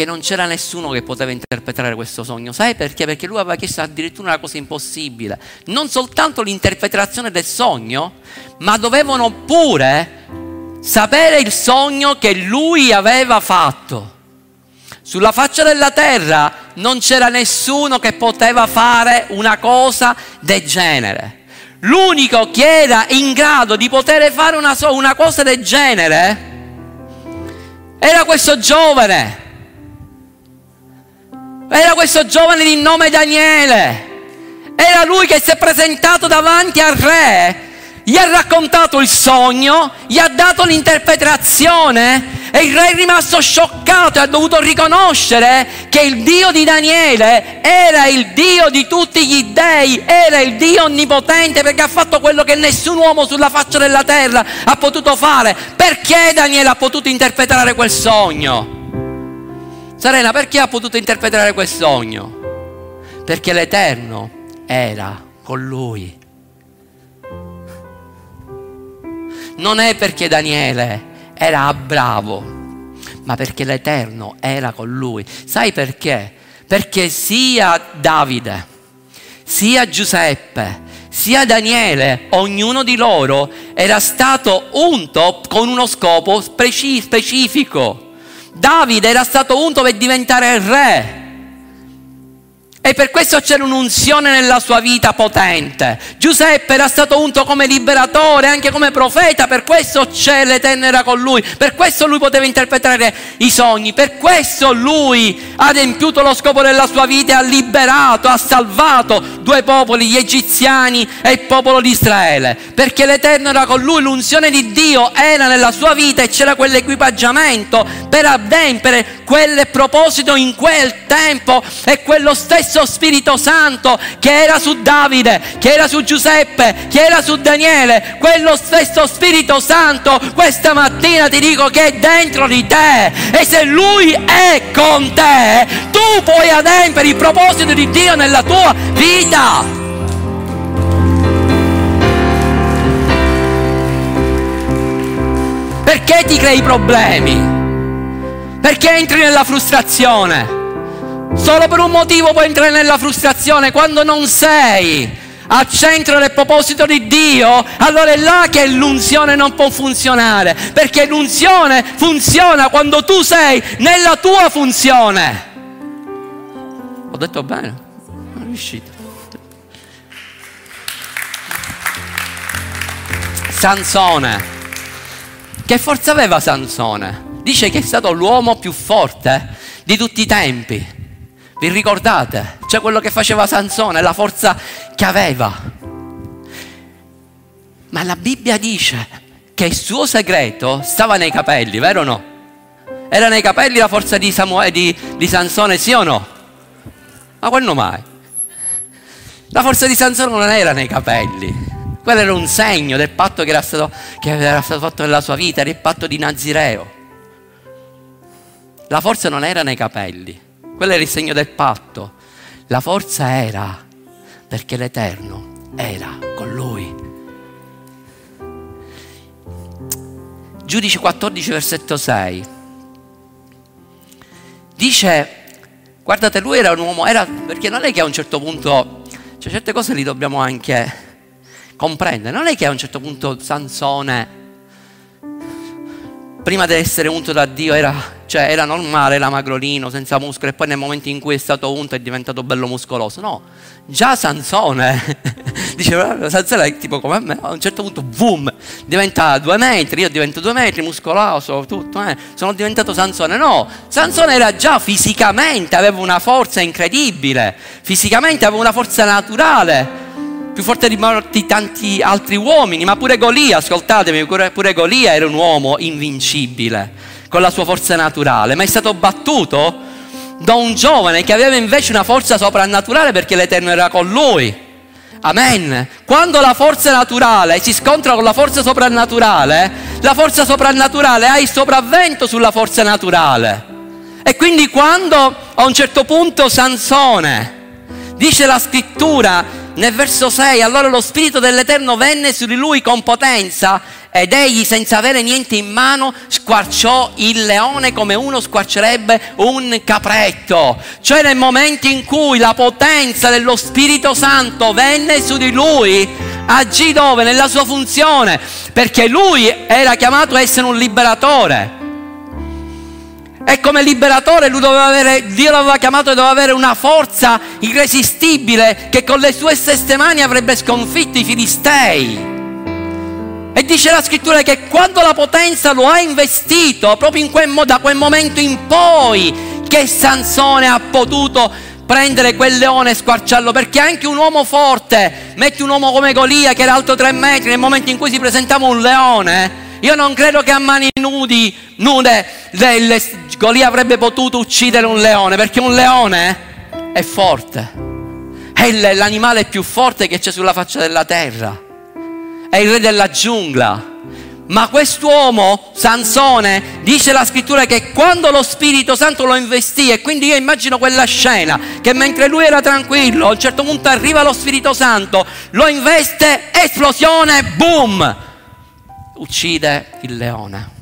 che non c'era nessuno che poteva interpretare questo sogno. Sai perché? Perché lui aveva chiesto addirittura una cosa impossibile. Non soltanto l'interpretazione del sogno, ma dovevano pure sapere il sogno che lui aveva fatto. Sulla faccia della terra non c'era nessuno che poteva fare una cosa del genere. L'unico che era in grado di poter fare una, una cosa del genere era questo giovane era questo giovane di nome Daniele. Era lui che si è presentato davanti al re, gli ha raccontato il sogno, gli ha dato l'interpretazione e il re è rimasto scioccato e ha dovuto riconoscere che il Dio di Daniele era il Dio di tutti gli dei, era il Dio onnipotente perché ha fatto quello che nessun uomo sulla faccia della terra ha potuto fare. Perché Daniele ha potuto interpretare quel sogno? Serena, perché ha potuto interpretare quel sogno? Perché l'Eterno era con lui. non è perché Daniele era bravo, ma perché l'Eterno era con lui. Sai perché? Perché sia Davide, sia Giuseppe, sia Daniele, ognuno di loro era stato unto con uno scopo specifico. Davide era stato unto per diventare re. E per questo c'era un'unzione nella sua vita potente. Giuseppe era stato unto come liberatore, anche come profeta, per questo c'è l'Eterno era con lui, per questo lui poteva interpretare i sogni, per questo lui ha adempiuto lo scopo della sua vita e ha liberato, ha salvato due popoli, gli egiziani e il popolo di Israele, perché l'Eterno era con lui, l'unzione di Dio era nella sua vita e c'era quell'equipaggiamento per adempiere quel proposito in quel tempo e quello stesso stesso Spirito Santo che era su Davide, che era su Giuseppe, che era su Daniele, quello stesso Spirito Santo questa mattina ti dico che è dentro di te e se Lui è con te, tu puoi adempiere il proposito di Dio nella tua vita. Perché ti crei problemi? Perché entri nella frustrazione? Solo per un motivo puoi entrare nella frustrazione quando non sei al centro del proposito di Dio, allora è là che l'unzione non può funzionare, perché l'unzione funziona quando tu sei nella tua funzione. Ho detto bene? Non riuscito. Sansone. Che forza aveva Sansone? Dice che è stato l'uomo più forte di tutti i tempi. Vi ricordate? Cioè quello che faceva Sansone, la forza che aveva. Ma la Bibbia dice che il suo segreto stava nei capelli, vero o no? Era nei capelli la forza di, Samuele, di, di Sansone, sì o no? Ma quando mai? La forza di Sansone non era nei capelli, quello era un segno del patto che era stato, che era stato fatto nella sua vita, era il patto di Nazireo. La forza non era nei capelli, quello era il segno del patto. La forza era perché l'Eterno era con lui. Giudice 14, versetto 6. Dice, guardate, lui era un uomo, era, perché non è che a un certo punto, cioè certe cose li dobbiamo anche comprendere, non è che a un certo punto Sansone prima di essere unto da Dio era, cioè, era normale, era magrolino, senza muscoli, e poi nel momento in cui è stato unto è diventato bello muscoloso. No, già Sansone, diceva, Sansone è tipo come me, a un certo punto, boom, diventa due metri, io divento due metri, muscoloso, tutto, eh. sono diventato Sansone. No, Sansone era già fisicamente, aveva una forza incredibile, fisicamente aveva una forza naturale più forte di molti tanti altri uomini, ma pure Golia, ascoltatemi, pure Golia era un uomo invincibile, con la sua forza naturale, ma è stato battuto da un giovane che aveva invece una forza soprannaturale perché l'Eterno era con lui. Amen. Quando la forza naturale si scontra con la forza soprannaturale, la forza soprannaturale ha il sopravvento sulla forza naturale. E quindi quando a un certo punto Sansone dice la scrittura nel verso 6, allora lo Spirito dell'Eterno venne su di lui con potenza ed egli senza avere niente in mano squarciò il leone come uno squarcerebbe un capretto. Cioè nel momento in cui la potenza dello Spirito Santo venne su di lui, agì dove? Nella sua funzione, perché lui era chiamato a essere un liberatore. E come liberatore lui doveva avere, Dio l'aveva chiamato e doveva avere una forza irresistibile che con le sue stesse mani avrebbe sconfitto i filistei. E dice la scrittura che quando la potenza lo ha investito, proprio in quel, da quel momento in poi, che Sansone ha potuto prendere quel leone e squarciarlo, perché anche un uomo forte, metti un uomo come Golia che era alto tre metri, nel momento in cui si presentava un leone, io non credo che a mani nudi, nude, Golia avrebbe potuto uccidere un leone, perché un leone è forte. È l'animale più forte che c'è sulla faccia della terra. È il re della giungla. Ma quest'uomo, Sansone, dice la scrittura che quando lo Spirito Santo lo investì, e quindi io immagino quella scena, che mentre lui era tranquillo, a un certo punto arriva lo Spirito Santo, lo investe, esplosione, boom! Uccide il leone.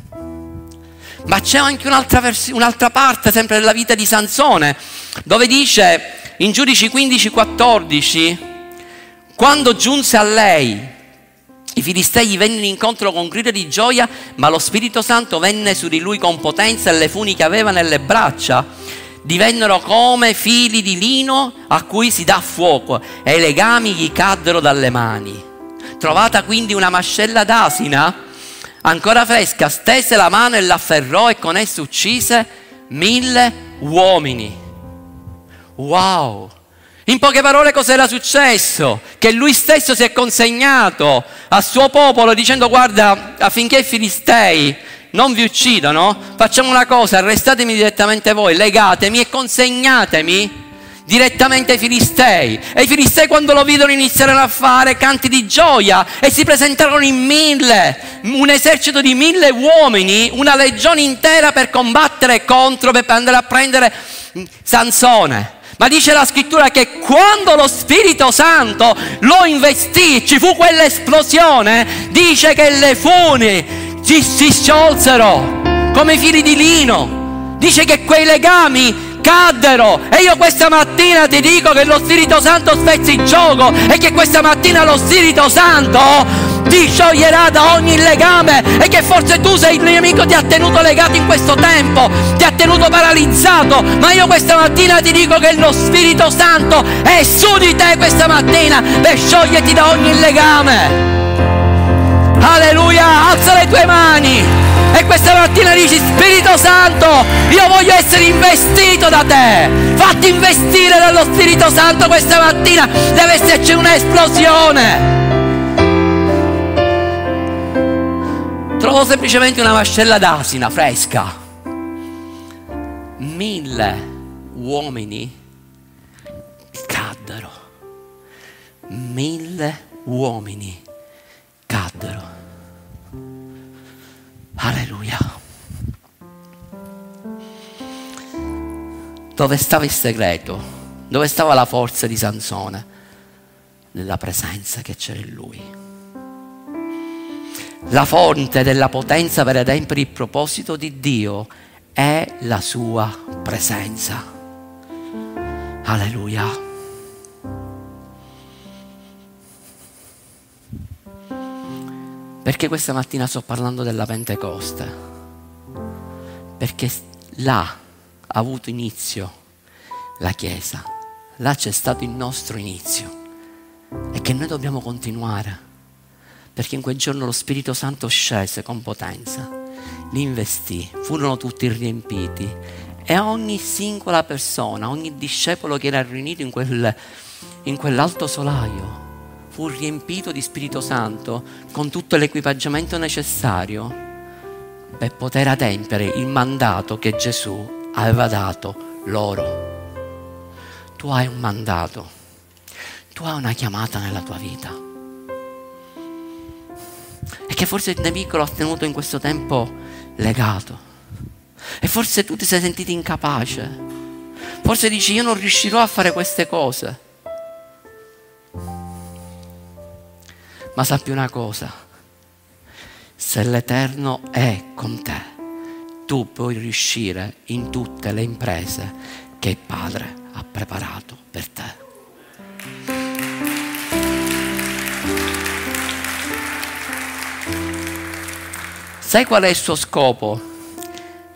Ma c'è anche un'altra, vers- un'altra parte, sempre della vita di Sansone, dove dice in Giudici 15-14, quando giunse a lei, i filistei vennero incontro con grida di gioia, ma lo Spirito Santo venne su di lui con potenza e le funi che aveva nelle braccia divennero come fili di lino a cui si dà fuoco e i legami gli caddero dalle mani. Trovata quindi una mascella d'asina, ancora fresca, stese la mano e l'afferrò e con essa uccise mille uomini. Wow! In poche parole cos'era successo? Che lui stesso si è consegnato al suo popolo dicendo guarda affinché i filistei non vi uccidano, facciamo una cosa, arrestatemi direttamente voi, legatemi e consegnatemi direttamente ai Filistei. E i Filistei quando lo videro iniziarono a fare canti di gioia e si presentarono in mille, un esercito di mille uomini, una legione intera per combattere contro, per andare a prendere Sansone. Ma dice la scrittura che quando lo Spirito Santo lo investì, ci fu quell'esplosione, dice che le funi si, sciolsero come fili di lino. Dice che quei legami caddero. E io questa mattina ti dico che lo Spirito Santo spezzi il gioco e che questa mattina lo Spirito Santo ti scioglierà da ogni legame e che forse tu sei il nemico ti ha tenuto legato in questo tempo, ti ha tenuto paralizzato, ma io questa mattina ti dico che lo Spirito Santo è su di te questa mattina per scioglierti da ogni legame. Alleluia, alza le tue mani e questa mattina dici Spirito Santo, io voglio essere investito da te. Fatti investire dallo Spirito Santo questa mattina, deve esserci un'esplosione. Trovo semplicemente una mascella d'asina fresca. Mille uomini caddero. Mille uomini caddero. Alleluia. Dove stava il segreto? Dove stava la forza di Sansone? Nella presenza che c'era in lui. La fonte della potenza per adempiere il proposito di Dio è la sua presenza. Alleluia. Perché questa mattina sto parlando della Pentecoste? Perché là ha avuto inizio la Chiesa, là c'è stato il nostro inizio e che noi dobbiamo continuare. Perché in quel giorno lo Spirito Santo scese con potenza, li investì, furono tutti riempiti e ogni singola persona, ogni discepolo che era riunito in, quel, in quell'alto solaio, fu riempito di Spirito Santo con tutto l'equipaggiamento necessario per poter adempiere il mandato che Gesù aveva dato loro. Tu hai un mandato, tu hai una chiamata nella tua vita. E che forse il nemico l'ha tenuto in questo tempo legato. E forse tu ti sei sentito incapace. Forse dici io non riuscirò a fare queste cose. Ma sappi una cosa, se l'Eterno è con te, tu puoi riuscire in tutte le imprese che il Padre ha preparato per te. Sai qual è il suo scopo?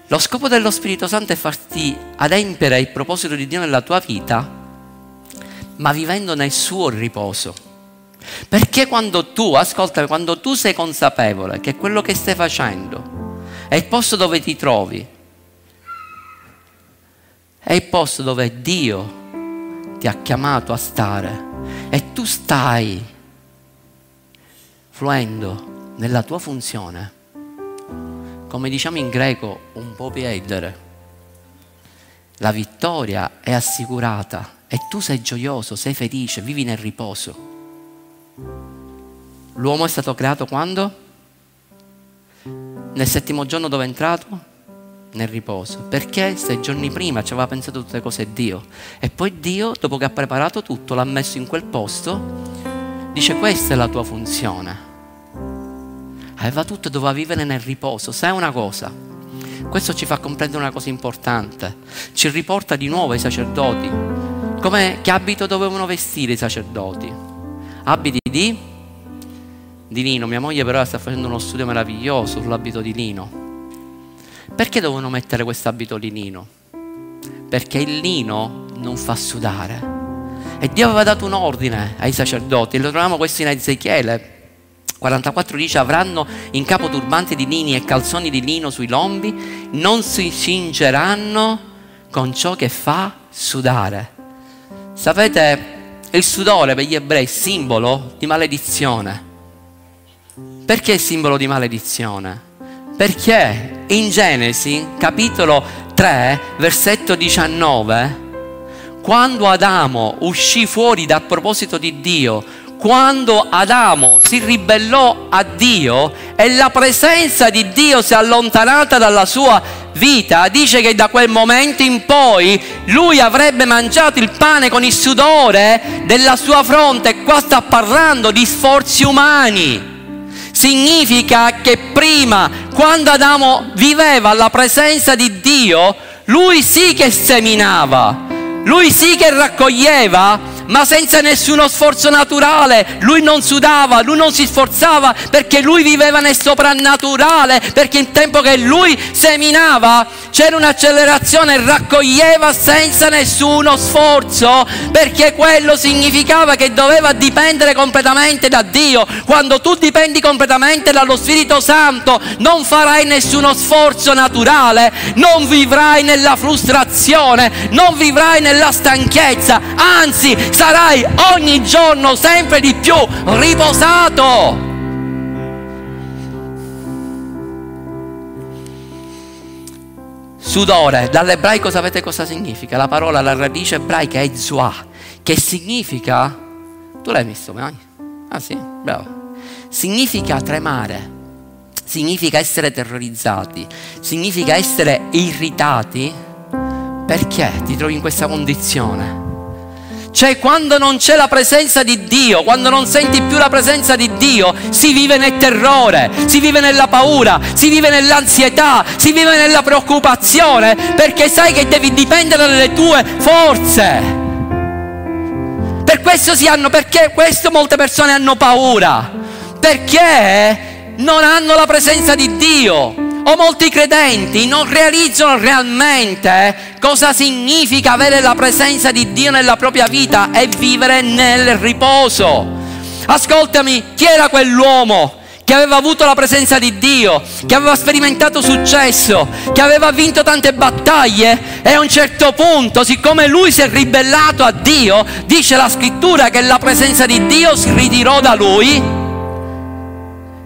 Lo scopo dello Spirito Santo è farti adempiere il proposito di Dio nella tua vita, ma vivendo nel suo riposo. Perché quando tu, ascolta, quando tu sei consapevole che quello che stai facendo è il posto dove ti trovi, è il posto dove Dio ti ha chiamato a stare e tu stai fluendo nella tua funzione, come diciamo in greco, un po' piedere. La vittoria è assicurata e tu sei gioioso, sei felice, vivi nel riposo. L'uomo è stato creato quando? Nel settimo giorno dove è entrato? Nel riposo. Perché sei giorni prima ci aveva pensato tutte le cose Dio. E poi Dio, dopo che ha preparato tutto, l'ha messo in quel posto, dice questa è la tua funzione. aveva tutto e doveva vivere nel riposo. Sai una cosa? Questo ci fa comprendere una cosa importante. Ci riporta di nuovo ai sacerdoti. Come, che abito dovevano vestire i sacerdoti? Abiti di, di lino. Mia moglie però sta facendo uno studio meraviglioso sull'abito di lino. Perché dovevano mettere questo abito di lino? Perché il lino non fa sudare. E Dio aveva dato un ordine ai sacerdoti, e lo troviamo questo in Ezechiele 44 dice avranno in capo turbanti di lini e calzoni di lino sui lombi, non si cingeranno con ciò che fa sudare. Sapete, il sudore per gli ebrei è simbolo di maledizione. Perché è simbolo di maledizione? Perché in Genesi, capitolo 3, versetto 19, quando Adamo uscì fuori dal proposito di Dio, quando Adamo si ribellò a Dio e la presenza di Dio si è allontanata dalla sua vita, dice che da quel momento in poi lui avrebbe mangiato il pane con il sudore della sua fronte. E qua sta parlando di sforzi umani. Significa che prima, quando Adamo viveva alla presenza di Dio, lui sì che seminava, lui sì che raccoglieva, ma senza nessuno sforzo naturale. Lui non sudava, lui non si sforzava perché lui viveva nel soprannaturale, perché in tempo che lui seminava c'era un'accelerazione, raccoglieva senza nessuno sforzo, perché quello significava che doveva dipendere completamente da Dio. Quando tu dipendi completamente dallo Spirito Santo, non farai nessuno sforzo naturale, non vivrai nella frustrazione, non vivrai nella stanchezza, anzi sarai ogni giorno sempre di più riposato. Sudore, dall'ebraico sapete cosa significa? La parola, la radice ebraica è zua, che significa... Tu l'hai visto mai? Ah sì, bravo. Significa tremare, significa essere terrorizzati, significa essere irritati. Perché ti trovi in questa condizione? Cioè quando non c'è la presenza di Dio, quando non senti più la presenza di Dio, si vive nel terrore, si vive nella paura, si vive nell'ansietà, si vive nella preoccupazione, perché sai che devi dipendere dalle tue forze. Per questo si hanno, perché questo molte persone hanno paura, perché non hanno la presenza di Dio o molti credenti non realizzano realmente cosa significa avere la presenza di Dio nella propria vita e vivere nel riposo. Ascoltami, chi era quell'uomo? che aveva avuto la presenza di Dio, che aveva sperimentato successo, che aveva vinto tante battaglie e a un certo punto, siccome lui si è ribellato a Dio, dice la scrittura che la presenza di Dio si ritirò da lui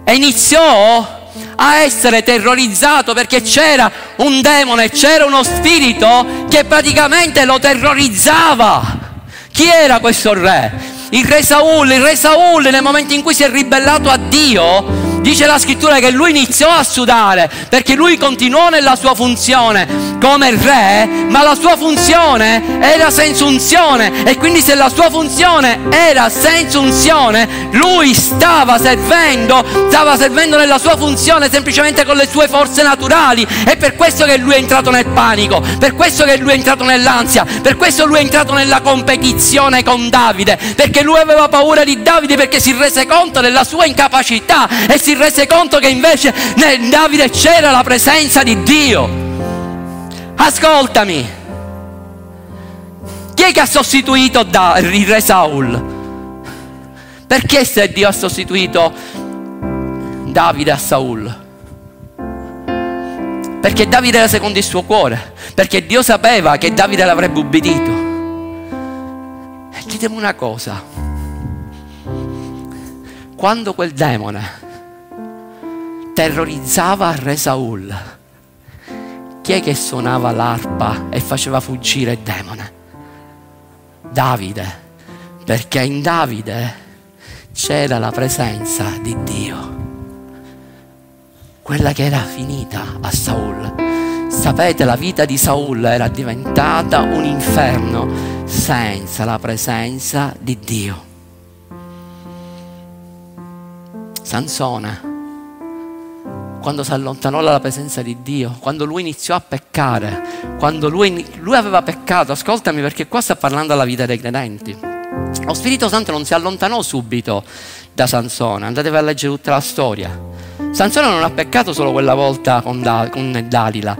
e iniziò a essere terrorizzato perché c'era un demone, c'era uno spirito che praticamente lo terrorizzava. Chi era questo re? Il re Saul, il re Saul nel momento in cui si è ribellato a Dio, dice la scrittura che lui iniziò a sudare perché lui continuò nella sua funzione come re, ma la sua funzione era senza unzione e quindi se la sua funzione era senza unzione, lui stava servendo, stava servendo nella sua funzione semplicemente con le sue forze naturali. È per questo che lui è entrato nel panico, per questo che lui è entrato nell'ansia, per questo lui è entrato nella competizione con Davide, perché lui aveva paura di Davide perché si rese conto della sua incapacità e si rese conto che invece nel Davide c'era la presenza di Dio. Ascoltami. Chi è che ha sostituito da, il re Saul? Perché se Dio ha sostituito Davide a Saul? Perché Davide era secondo il suo cuore, perché Dio sapeva che Davide l'avrebbe ubbidito. E ditemi una cosa, quando quel demone terrorizzava re Saul, chi è che suonava l'arpa e faceva fuggire il demone? Davide, perché in Davide c'era la presenza di Dio, quella che era finita a Saul. Sapete, la vita di Saul era diventata un inferno senza la presenza di Dio. Sansone quando si allontanò dalla presenza di Dio, quando lui iniziò a peccare, quando lui, lui aveva peccato, ascoltami perché qua sta parlando alla vita dei credenti. Lo Spirito Santo non si allontanò subito da Sansone, andatevi a leggere tutta la storia. Sansone non ha peccato solo quella volta con, da, con Dalila.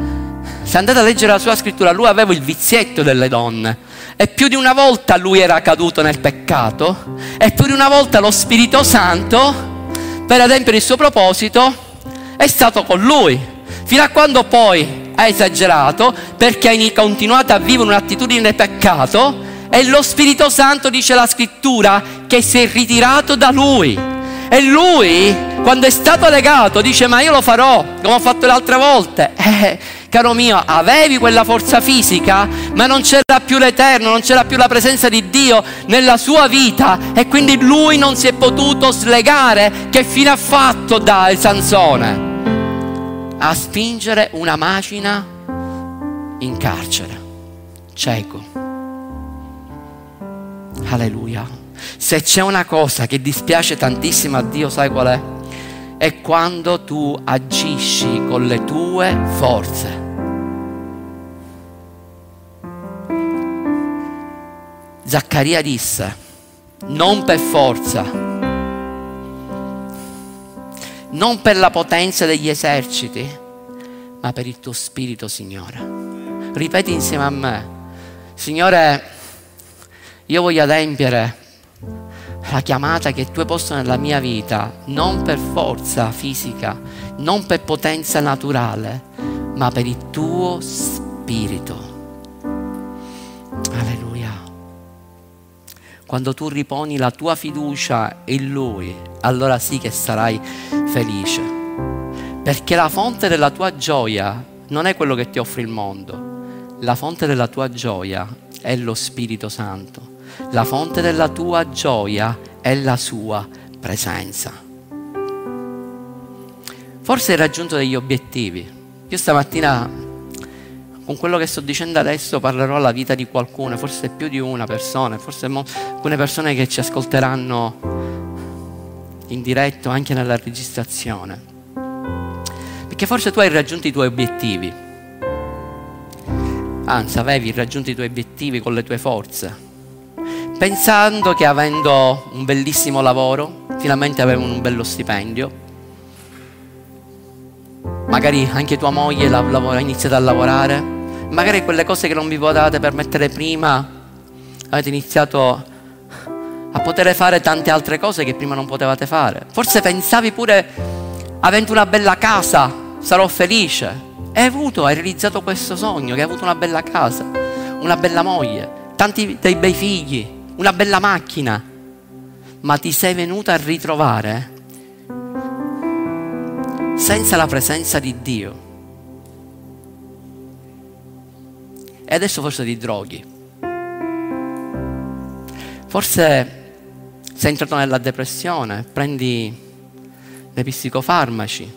Se andate a leggere la sua scrittura, lui aveva il vizietto delle donne. E più di una volta lui era caduto nel peccato. E più di una volta lo Spirito Santo, per adempiere il suo proposito, è stato con lui. Fino a quando poi ha esagerato perché ha continuato a vivere un'attitudine di peccato e lo Spirito Santo dice la scrittura che si è ritirato da lui. E lui, quando è stato legato, dice ma io lo farò, come ho fatto le altre volte. Eh, caro mio, avevi quella forza fisica, ma non c'era più l'Eterno, non c'era più la presenza di Dio nella sua vita e quindi lui non si è potuto slegare. Che fine ha fatto da Sansone? A spingere una macina in carcere, cieco. Alleluia. Se c'è una cosa che dispiace tantissimo a Dio, sai qual è? È quando tu agisci con le tue forze. Zaccaria disse, non per forza, non per la potenza degli eserciti, ma per il tuo spirito, Signore. Ripeti insieme a me, Signore, io voglio adempiere la chiamata che tu hai posto nella mia vita, non per forza fisica, non per potenza naturale, ma per il tuo spirito. Quando tu riponi la tua fiducia in Lui, allora sì che sarai felice. Perché la fonte della tua gioia non è quello che ti offre il mondo. La fonte della tua gioia è lo Spirito Santo. La fonte della tua gioia è la sua presenza. Forse hai raggiunto degli obiettivi. Io stamattina, con quello che sto dicendo adesso, parlerò alla vita di qualcuno, forse più di una persona, forse alcune persone che ci ascolteranno in diretto anche nella registrazione. Perché forse tu hai raggiunto i tuoi obiettivi. Anzi, avevi raggiunto i tuoi obiettivi con le tue forze. Pensando che avendo un bellissimo lavoro, finalmente avevi un bello stipendio. Magari anche tua moglie ha iniziato a lavorare. Magari quelle cose che non vi potevate permettere prima, avete iniziato a poter fare tante altre cose che prima non potevate fare. Forse pensavi pure, avendo una bella casa, sarò felice. Hai avuto, hai realizzato questo sogno, che hai avuto una bella casa, una bella moglie, tanti dei bei figli, una bella macchina, ma ti sei venuta a ritrovare senza la presenza di Dio. E adesso forse ti droghi. Forse sei entrato nella depressione, prendi dei psicofarmaci,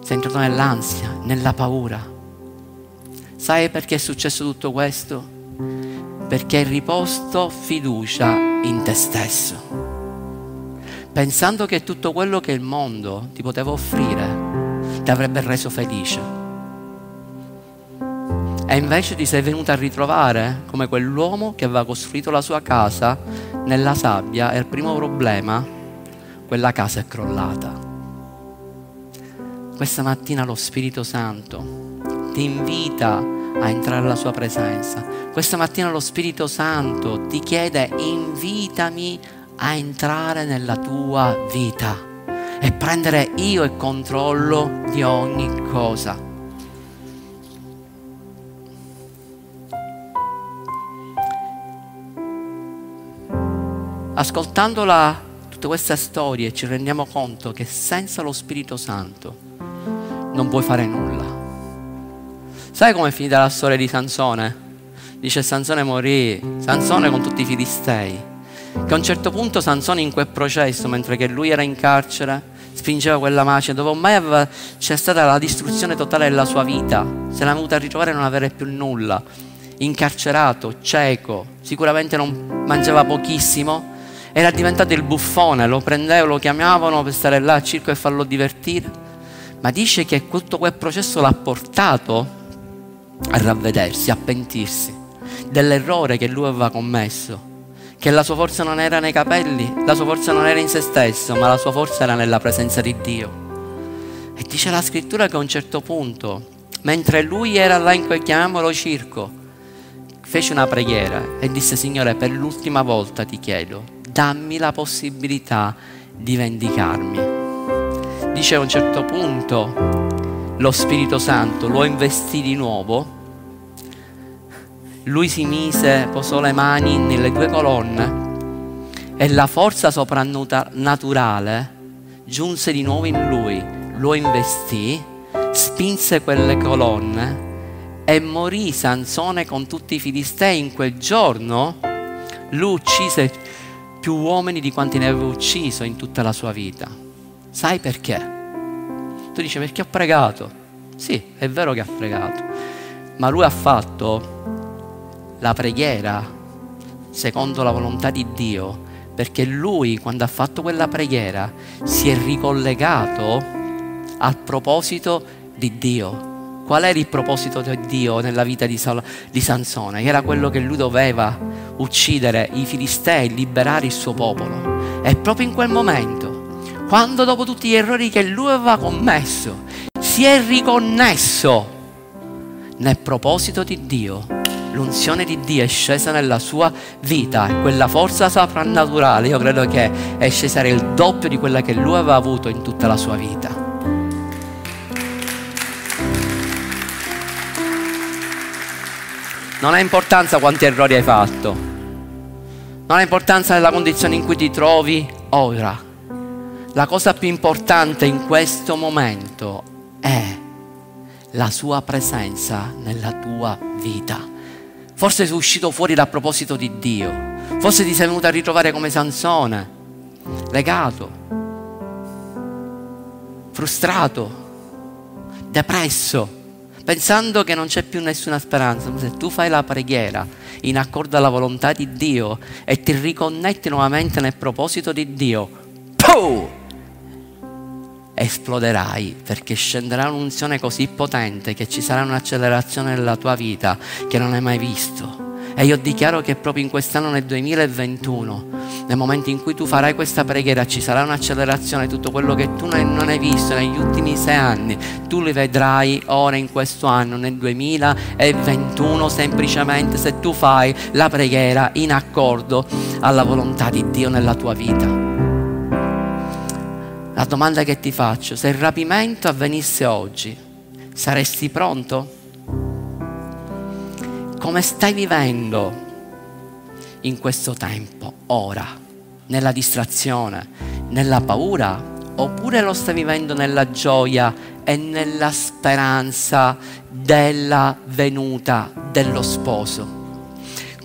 sei entrato nell'ansia, nella paura. Sai perché è successo tutto questo? Perché hai riposto fiducia in te stesso, pensando che tutto quello che il mondo ti poteva offrire ti avrebbe reso felice. E invece ti sei venuto a ritrovare come quell'uomo che aveva costruito la sua casa nella sabbia e il primo problema, quella casa è crollata. Questa mattina lo Spirito Santo ti invita a entrare alla sua presenza. Questa mattina lo Spirito Santo ti chiede invitami a entrare nella tua vita e prendere io il controllo di ogni cosa. Ascoltandola tutte queste storie ci rendiamo conto che senza lo Spirito Santo non puoi fare nulla. Sai com'è finita la storia di Sansone? Dice Sansone morì, Sansone con tutti i filistei. Che a un certo punto Sansone in quel processo, mentre che lui era in carcere, spingeva quella macchina dove ormai aveva, c'è stata la distruzione totale della sua vita, se l'ha venuta a ritrovare non avere più nulla, incarcerato, cieco, sicuramente non mangiava pochissimo, era diventato il buffone, lo prendevano, lo chiamavano per stare là al circo e farlo divertire. ma dice che tutto quel processo l'ha portato a ravvedersi, a pentirsi dell'errore che lui aveva commesso, che la sua forza non era nei capelli, la sua forza non era in se stesso, ma la sua forza era nella presenza di Dio. E dice la scrittura che a un certo punto, mentre lui era là in quel, chiamiamolo circo, fece una preghiera e disse, Signore, per l'ultima volta ti chiedo, dammi la possibilità di vendicarmi. Dice a un certo punto, lo Spirito Santo lo investì di nuovo lui si mise, posò le mani nelle due colonne e la forza soprannaturale giunse di nuovo in lui, lo investì, spinse quelle colonne e morì Sansone con tutti i filistei. In quel giorno lui uccise più uomini di quanti ne aveva ucciso in tutta la sua vita. Sai perché? Tu dici perché ho pregato? Sì, è vero che ha pregato, ma lui ha fatto la preghiera secondo la volontà di Dio, perché lui quando ha fatto quella preghiera si è ricollegato al proposito di Dio. Qual era il proposito di Dio nella vita di, Sal- di Sansone? Era quello che lui doveva uccidere i filistei, liberare il suo popolo. E proprio in quel momento, quando dopo tutti gli errori che lui aveva commesso, si è riconnesso nel proposito di Dio, l'unzione di Dio è scesa nella sua vita, quella forza soprannaturale, io credo che è scesa il doppio di quella che lui aveva avuto in tutta la sua vita. Non ha importanza quanti errori hai fatto, non ha importanza della condizione in cui ti trovi ora. La cosa più importante in questo momento è la sua presenza nella tua vita. Forse sei uscito fuori dal proposito di Dio. Forse ti sei venuto a ritrovare come Sansone, legato, frustrato, depresso, pensando che non c'è più nessuna speranza. Se tu fai la preghiera in accordo alla volontà di Dio e ti riconnetti nuovamente nel proposito di Dio, puh! esploderai perché scenderà un'unzione così potente che ci sarà un'accelerazione nella tua vita che non hai mai visto. E io dichiaro che proprio in quest'anno, nel 2021, nel momento in cui tu farai questa preghiera, ci sarà un'accelerazione, tutto quello che tu non hai visto negli ultimi sei anni, tu li vedrai ora in questo anno, nel 2021, semplicemente se tu fai la preghiera in accordo alla volontà di Dio nella tua vita. La domanda che ti faccio, se il rapimento avvenisse oggi, saresti pronto? Come stai vivendo in questo tempo, ora, nella distrazione, nella paura, oppure lo stai vivendo nella gioia e nella speranza della venuta dello sposo?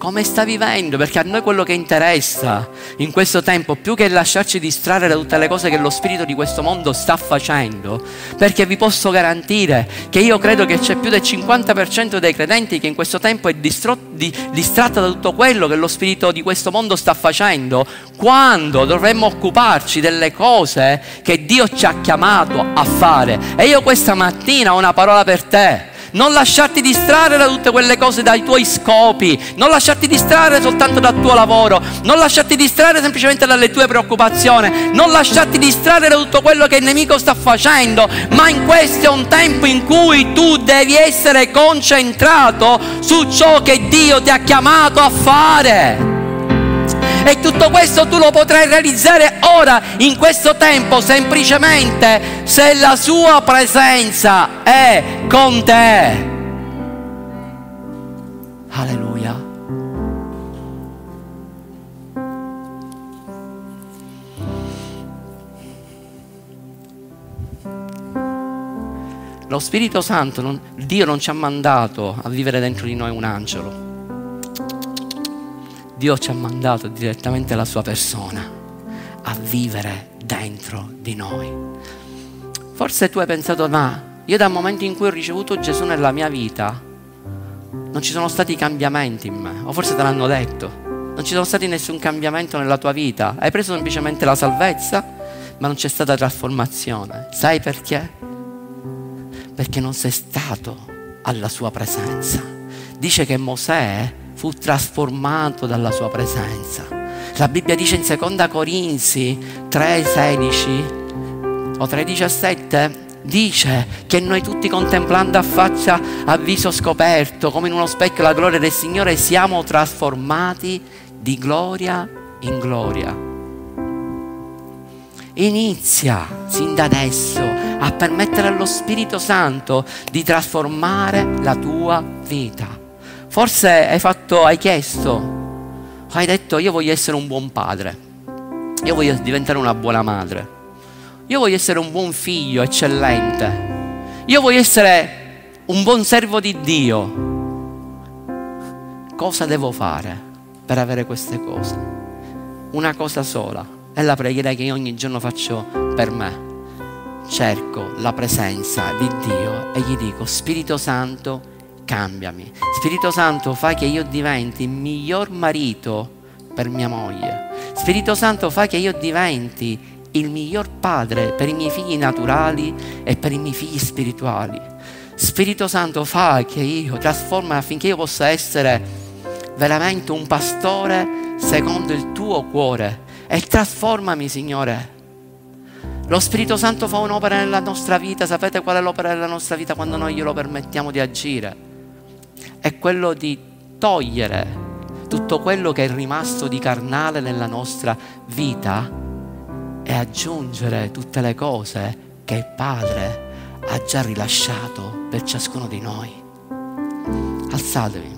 Come sta vivendo, perché a noi quello che interessa in questo tempo, più che lasciarci distrarre da tutte le cose che lo spirito di questo mondo sta facendo, perché vi posso garantire che io credo che c'è più del 50% dei credenti che in questo tempo è distratta da tutto quello che lo spirito di questo mondo sta facendo, quando dovremmo occuparci delle cose che Dio ci ha chiamato a fare. E io questa mattina ho una parola per te non lasciarti distrarre da tutte quelle cose, dai tuoi scopi, non lasciarti distrarre soltanto dal tuo lavoro, non lasciarti distrarre semplicemente dalle tue preoccupazioni, non lasciarti distrarre da tutto quello che il nemico sta facendo, ma in questo è un tempo in cui tu devi essere concentrato su ciò che Dio ti ha chiamato a fare. E tutto questo tu lo potrai realizzare ora, in questo tempo, semplicemente se la sua presenza è con te. Alleluia. Lo Spirito Santo, non, Dio non ci ha mandato a vivere dentro di noi un angelo. Dio ci ha mandato direttamente la sua persona a vivere dentro di noi. Forse tu hai pensato, ma io dal momento in cui ho ricevuto Gesù nella mia vita, non ci sono stati cambiamenti in me, o forse te l'hanno detto, non ci sono stati nessun cambiamento nella tua vita, hai preso semplicemente la salvezza, ma non c'è stata trasformazione. Sai perché? perché non sei stato alla sua presenza. Dice che Mosè fu trasformato dalla sua presenza. La Bibbia dice in 2 Corinzi 3,16 o 3,17 dice che noi tutti contemplando a faccia a viso scoperto, come in uno specchio la gloria del Signore, siamo trasformati di gloria in gloria. Inizia sin da adesso a permettere allo Spirito Santo di trasformare la tua vita. Forse hai fatto, hai chiesto, hai detto io voglio essere un buon padre, io voglio diventare una buona madre. Io voglio essere un buon figlio, eccellente. Io voglio essere un buon servo di Dio. Cosa devo fare per avere queste cose? Una cosa sola. È la preghiera che io ogni giorno faccio per me. Cerco la presenza di Dio e gli dico, Spirito Santo, cambiami. Spirito Santo, fa che io diventi il miglior marito per mia moglie. Spirito Santo, fa che io diventi il miglior padre per i miei figli naturali e per i miei figli spirituali. Spirito Santo fa che io trasforma affinché io possa essere veramente un pastore secondo il tuo cuore e trasformami Signore. Lo Spirito Santo fa un'opera nella nostra vita, sapete qual è l'opera della nostra vita quando noi glielo permettiamo di agire? È quello di togliere tutto quello che è rimasto di carnale nella nostra vita e aggiungere tutte le cose che il Padre ha già rilasciato per ciascuno di noi. Alzatevi,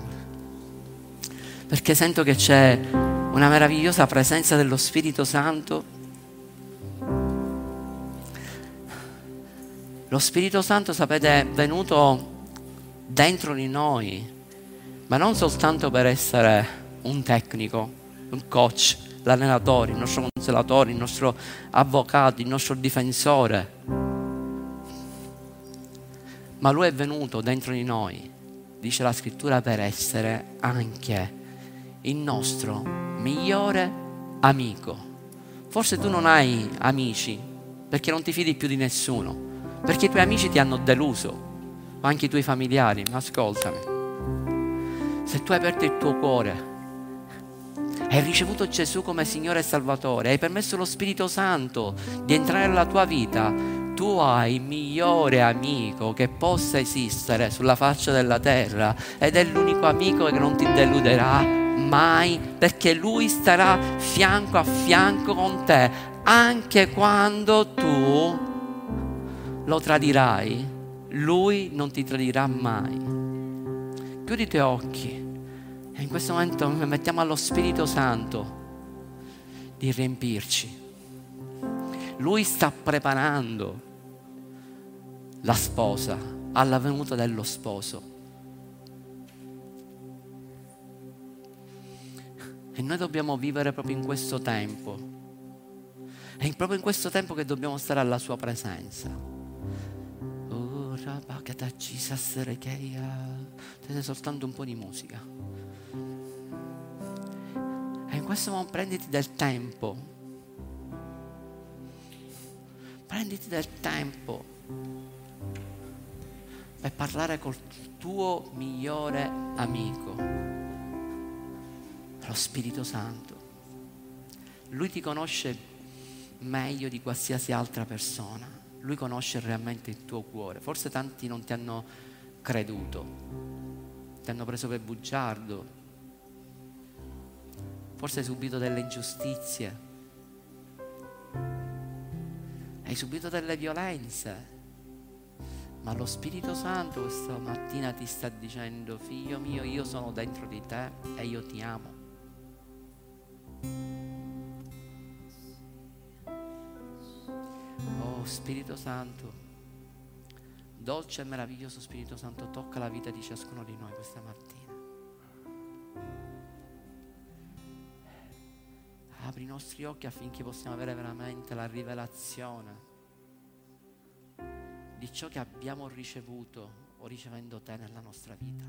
perché sento che c'è una meravigliosa presenza dello Spirito Santo. Lo Spirito Santo, sapete, è venuto dentro di noi, ma non soltanto per essere un tecnico, un coach, l'allenatore, il nostro consolatore, il nostro avvocato, il nostro difensore. Ma lui è venuto dentro di noi, dice la scrittura, per essere anche il nostro migliore amico. Forse tu non hai amici perché non ti fidi più di nessuno, perché i tuoi amici ti hanno deluso, o anche i tuoi familiari, ascoltami. Se tu hai aperto il tuo cuore hai ricevuto Gesù come Signore e Salvatore, hai permesso lo Spirito Santo di entrare nella tua vita, tu hai il migliore amico che possa esistere sulla faccia della terra ed è l'unico amico che non ti deluderà mai perché lui starà fianco a fianco con te anche quando tu lo tradirai, lui non ti tradirà mai. Chiudi i tuoi occhi. E in questo momento mettiamo allo Spirito Santo di riempirci. Lui sta preparando la sposa alla venuta dello sposo. E noi dobbiamo vivere proprio in questo tempo. È proprio in questo tempo che dobbiamo stare alla sua presenza. Siete soltanto un po' di musica in questo momento prenditi del tempo. Prenditi del tempo per parlare col tuo migliore amico, lo Spirito Santo. Lui ti conosce meglio di qualsiasi altra persona. Lui conosce realmente il tuo cuore. Forse tanti non ti hanno creduto, ti hanno preso per bugiardo, Forse hai subito delle ingiustizie. Hai subito delle violenze. Ma lo Spirito Santo questa mattina ti sta dicendo, figlio mio, io sono dentro di te e io ti amo. Spirito Santo, dolce e meraviglioso Spirito Santo, tocca la vita di ciascuno di noi questa mattina. apri i nostri occhi affinché possiamo avere veramente la rivelazione di ciò che abbiamo ricevuto o ricevendo te nella nostra vita.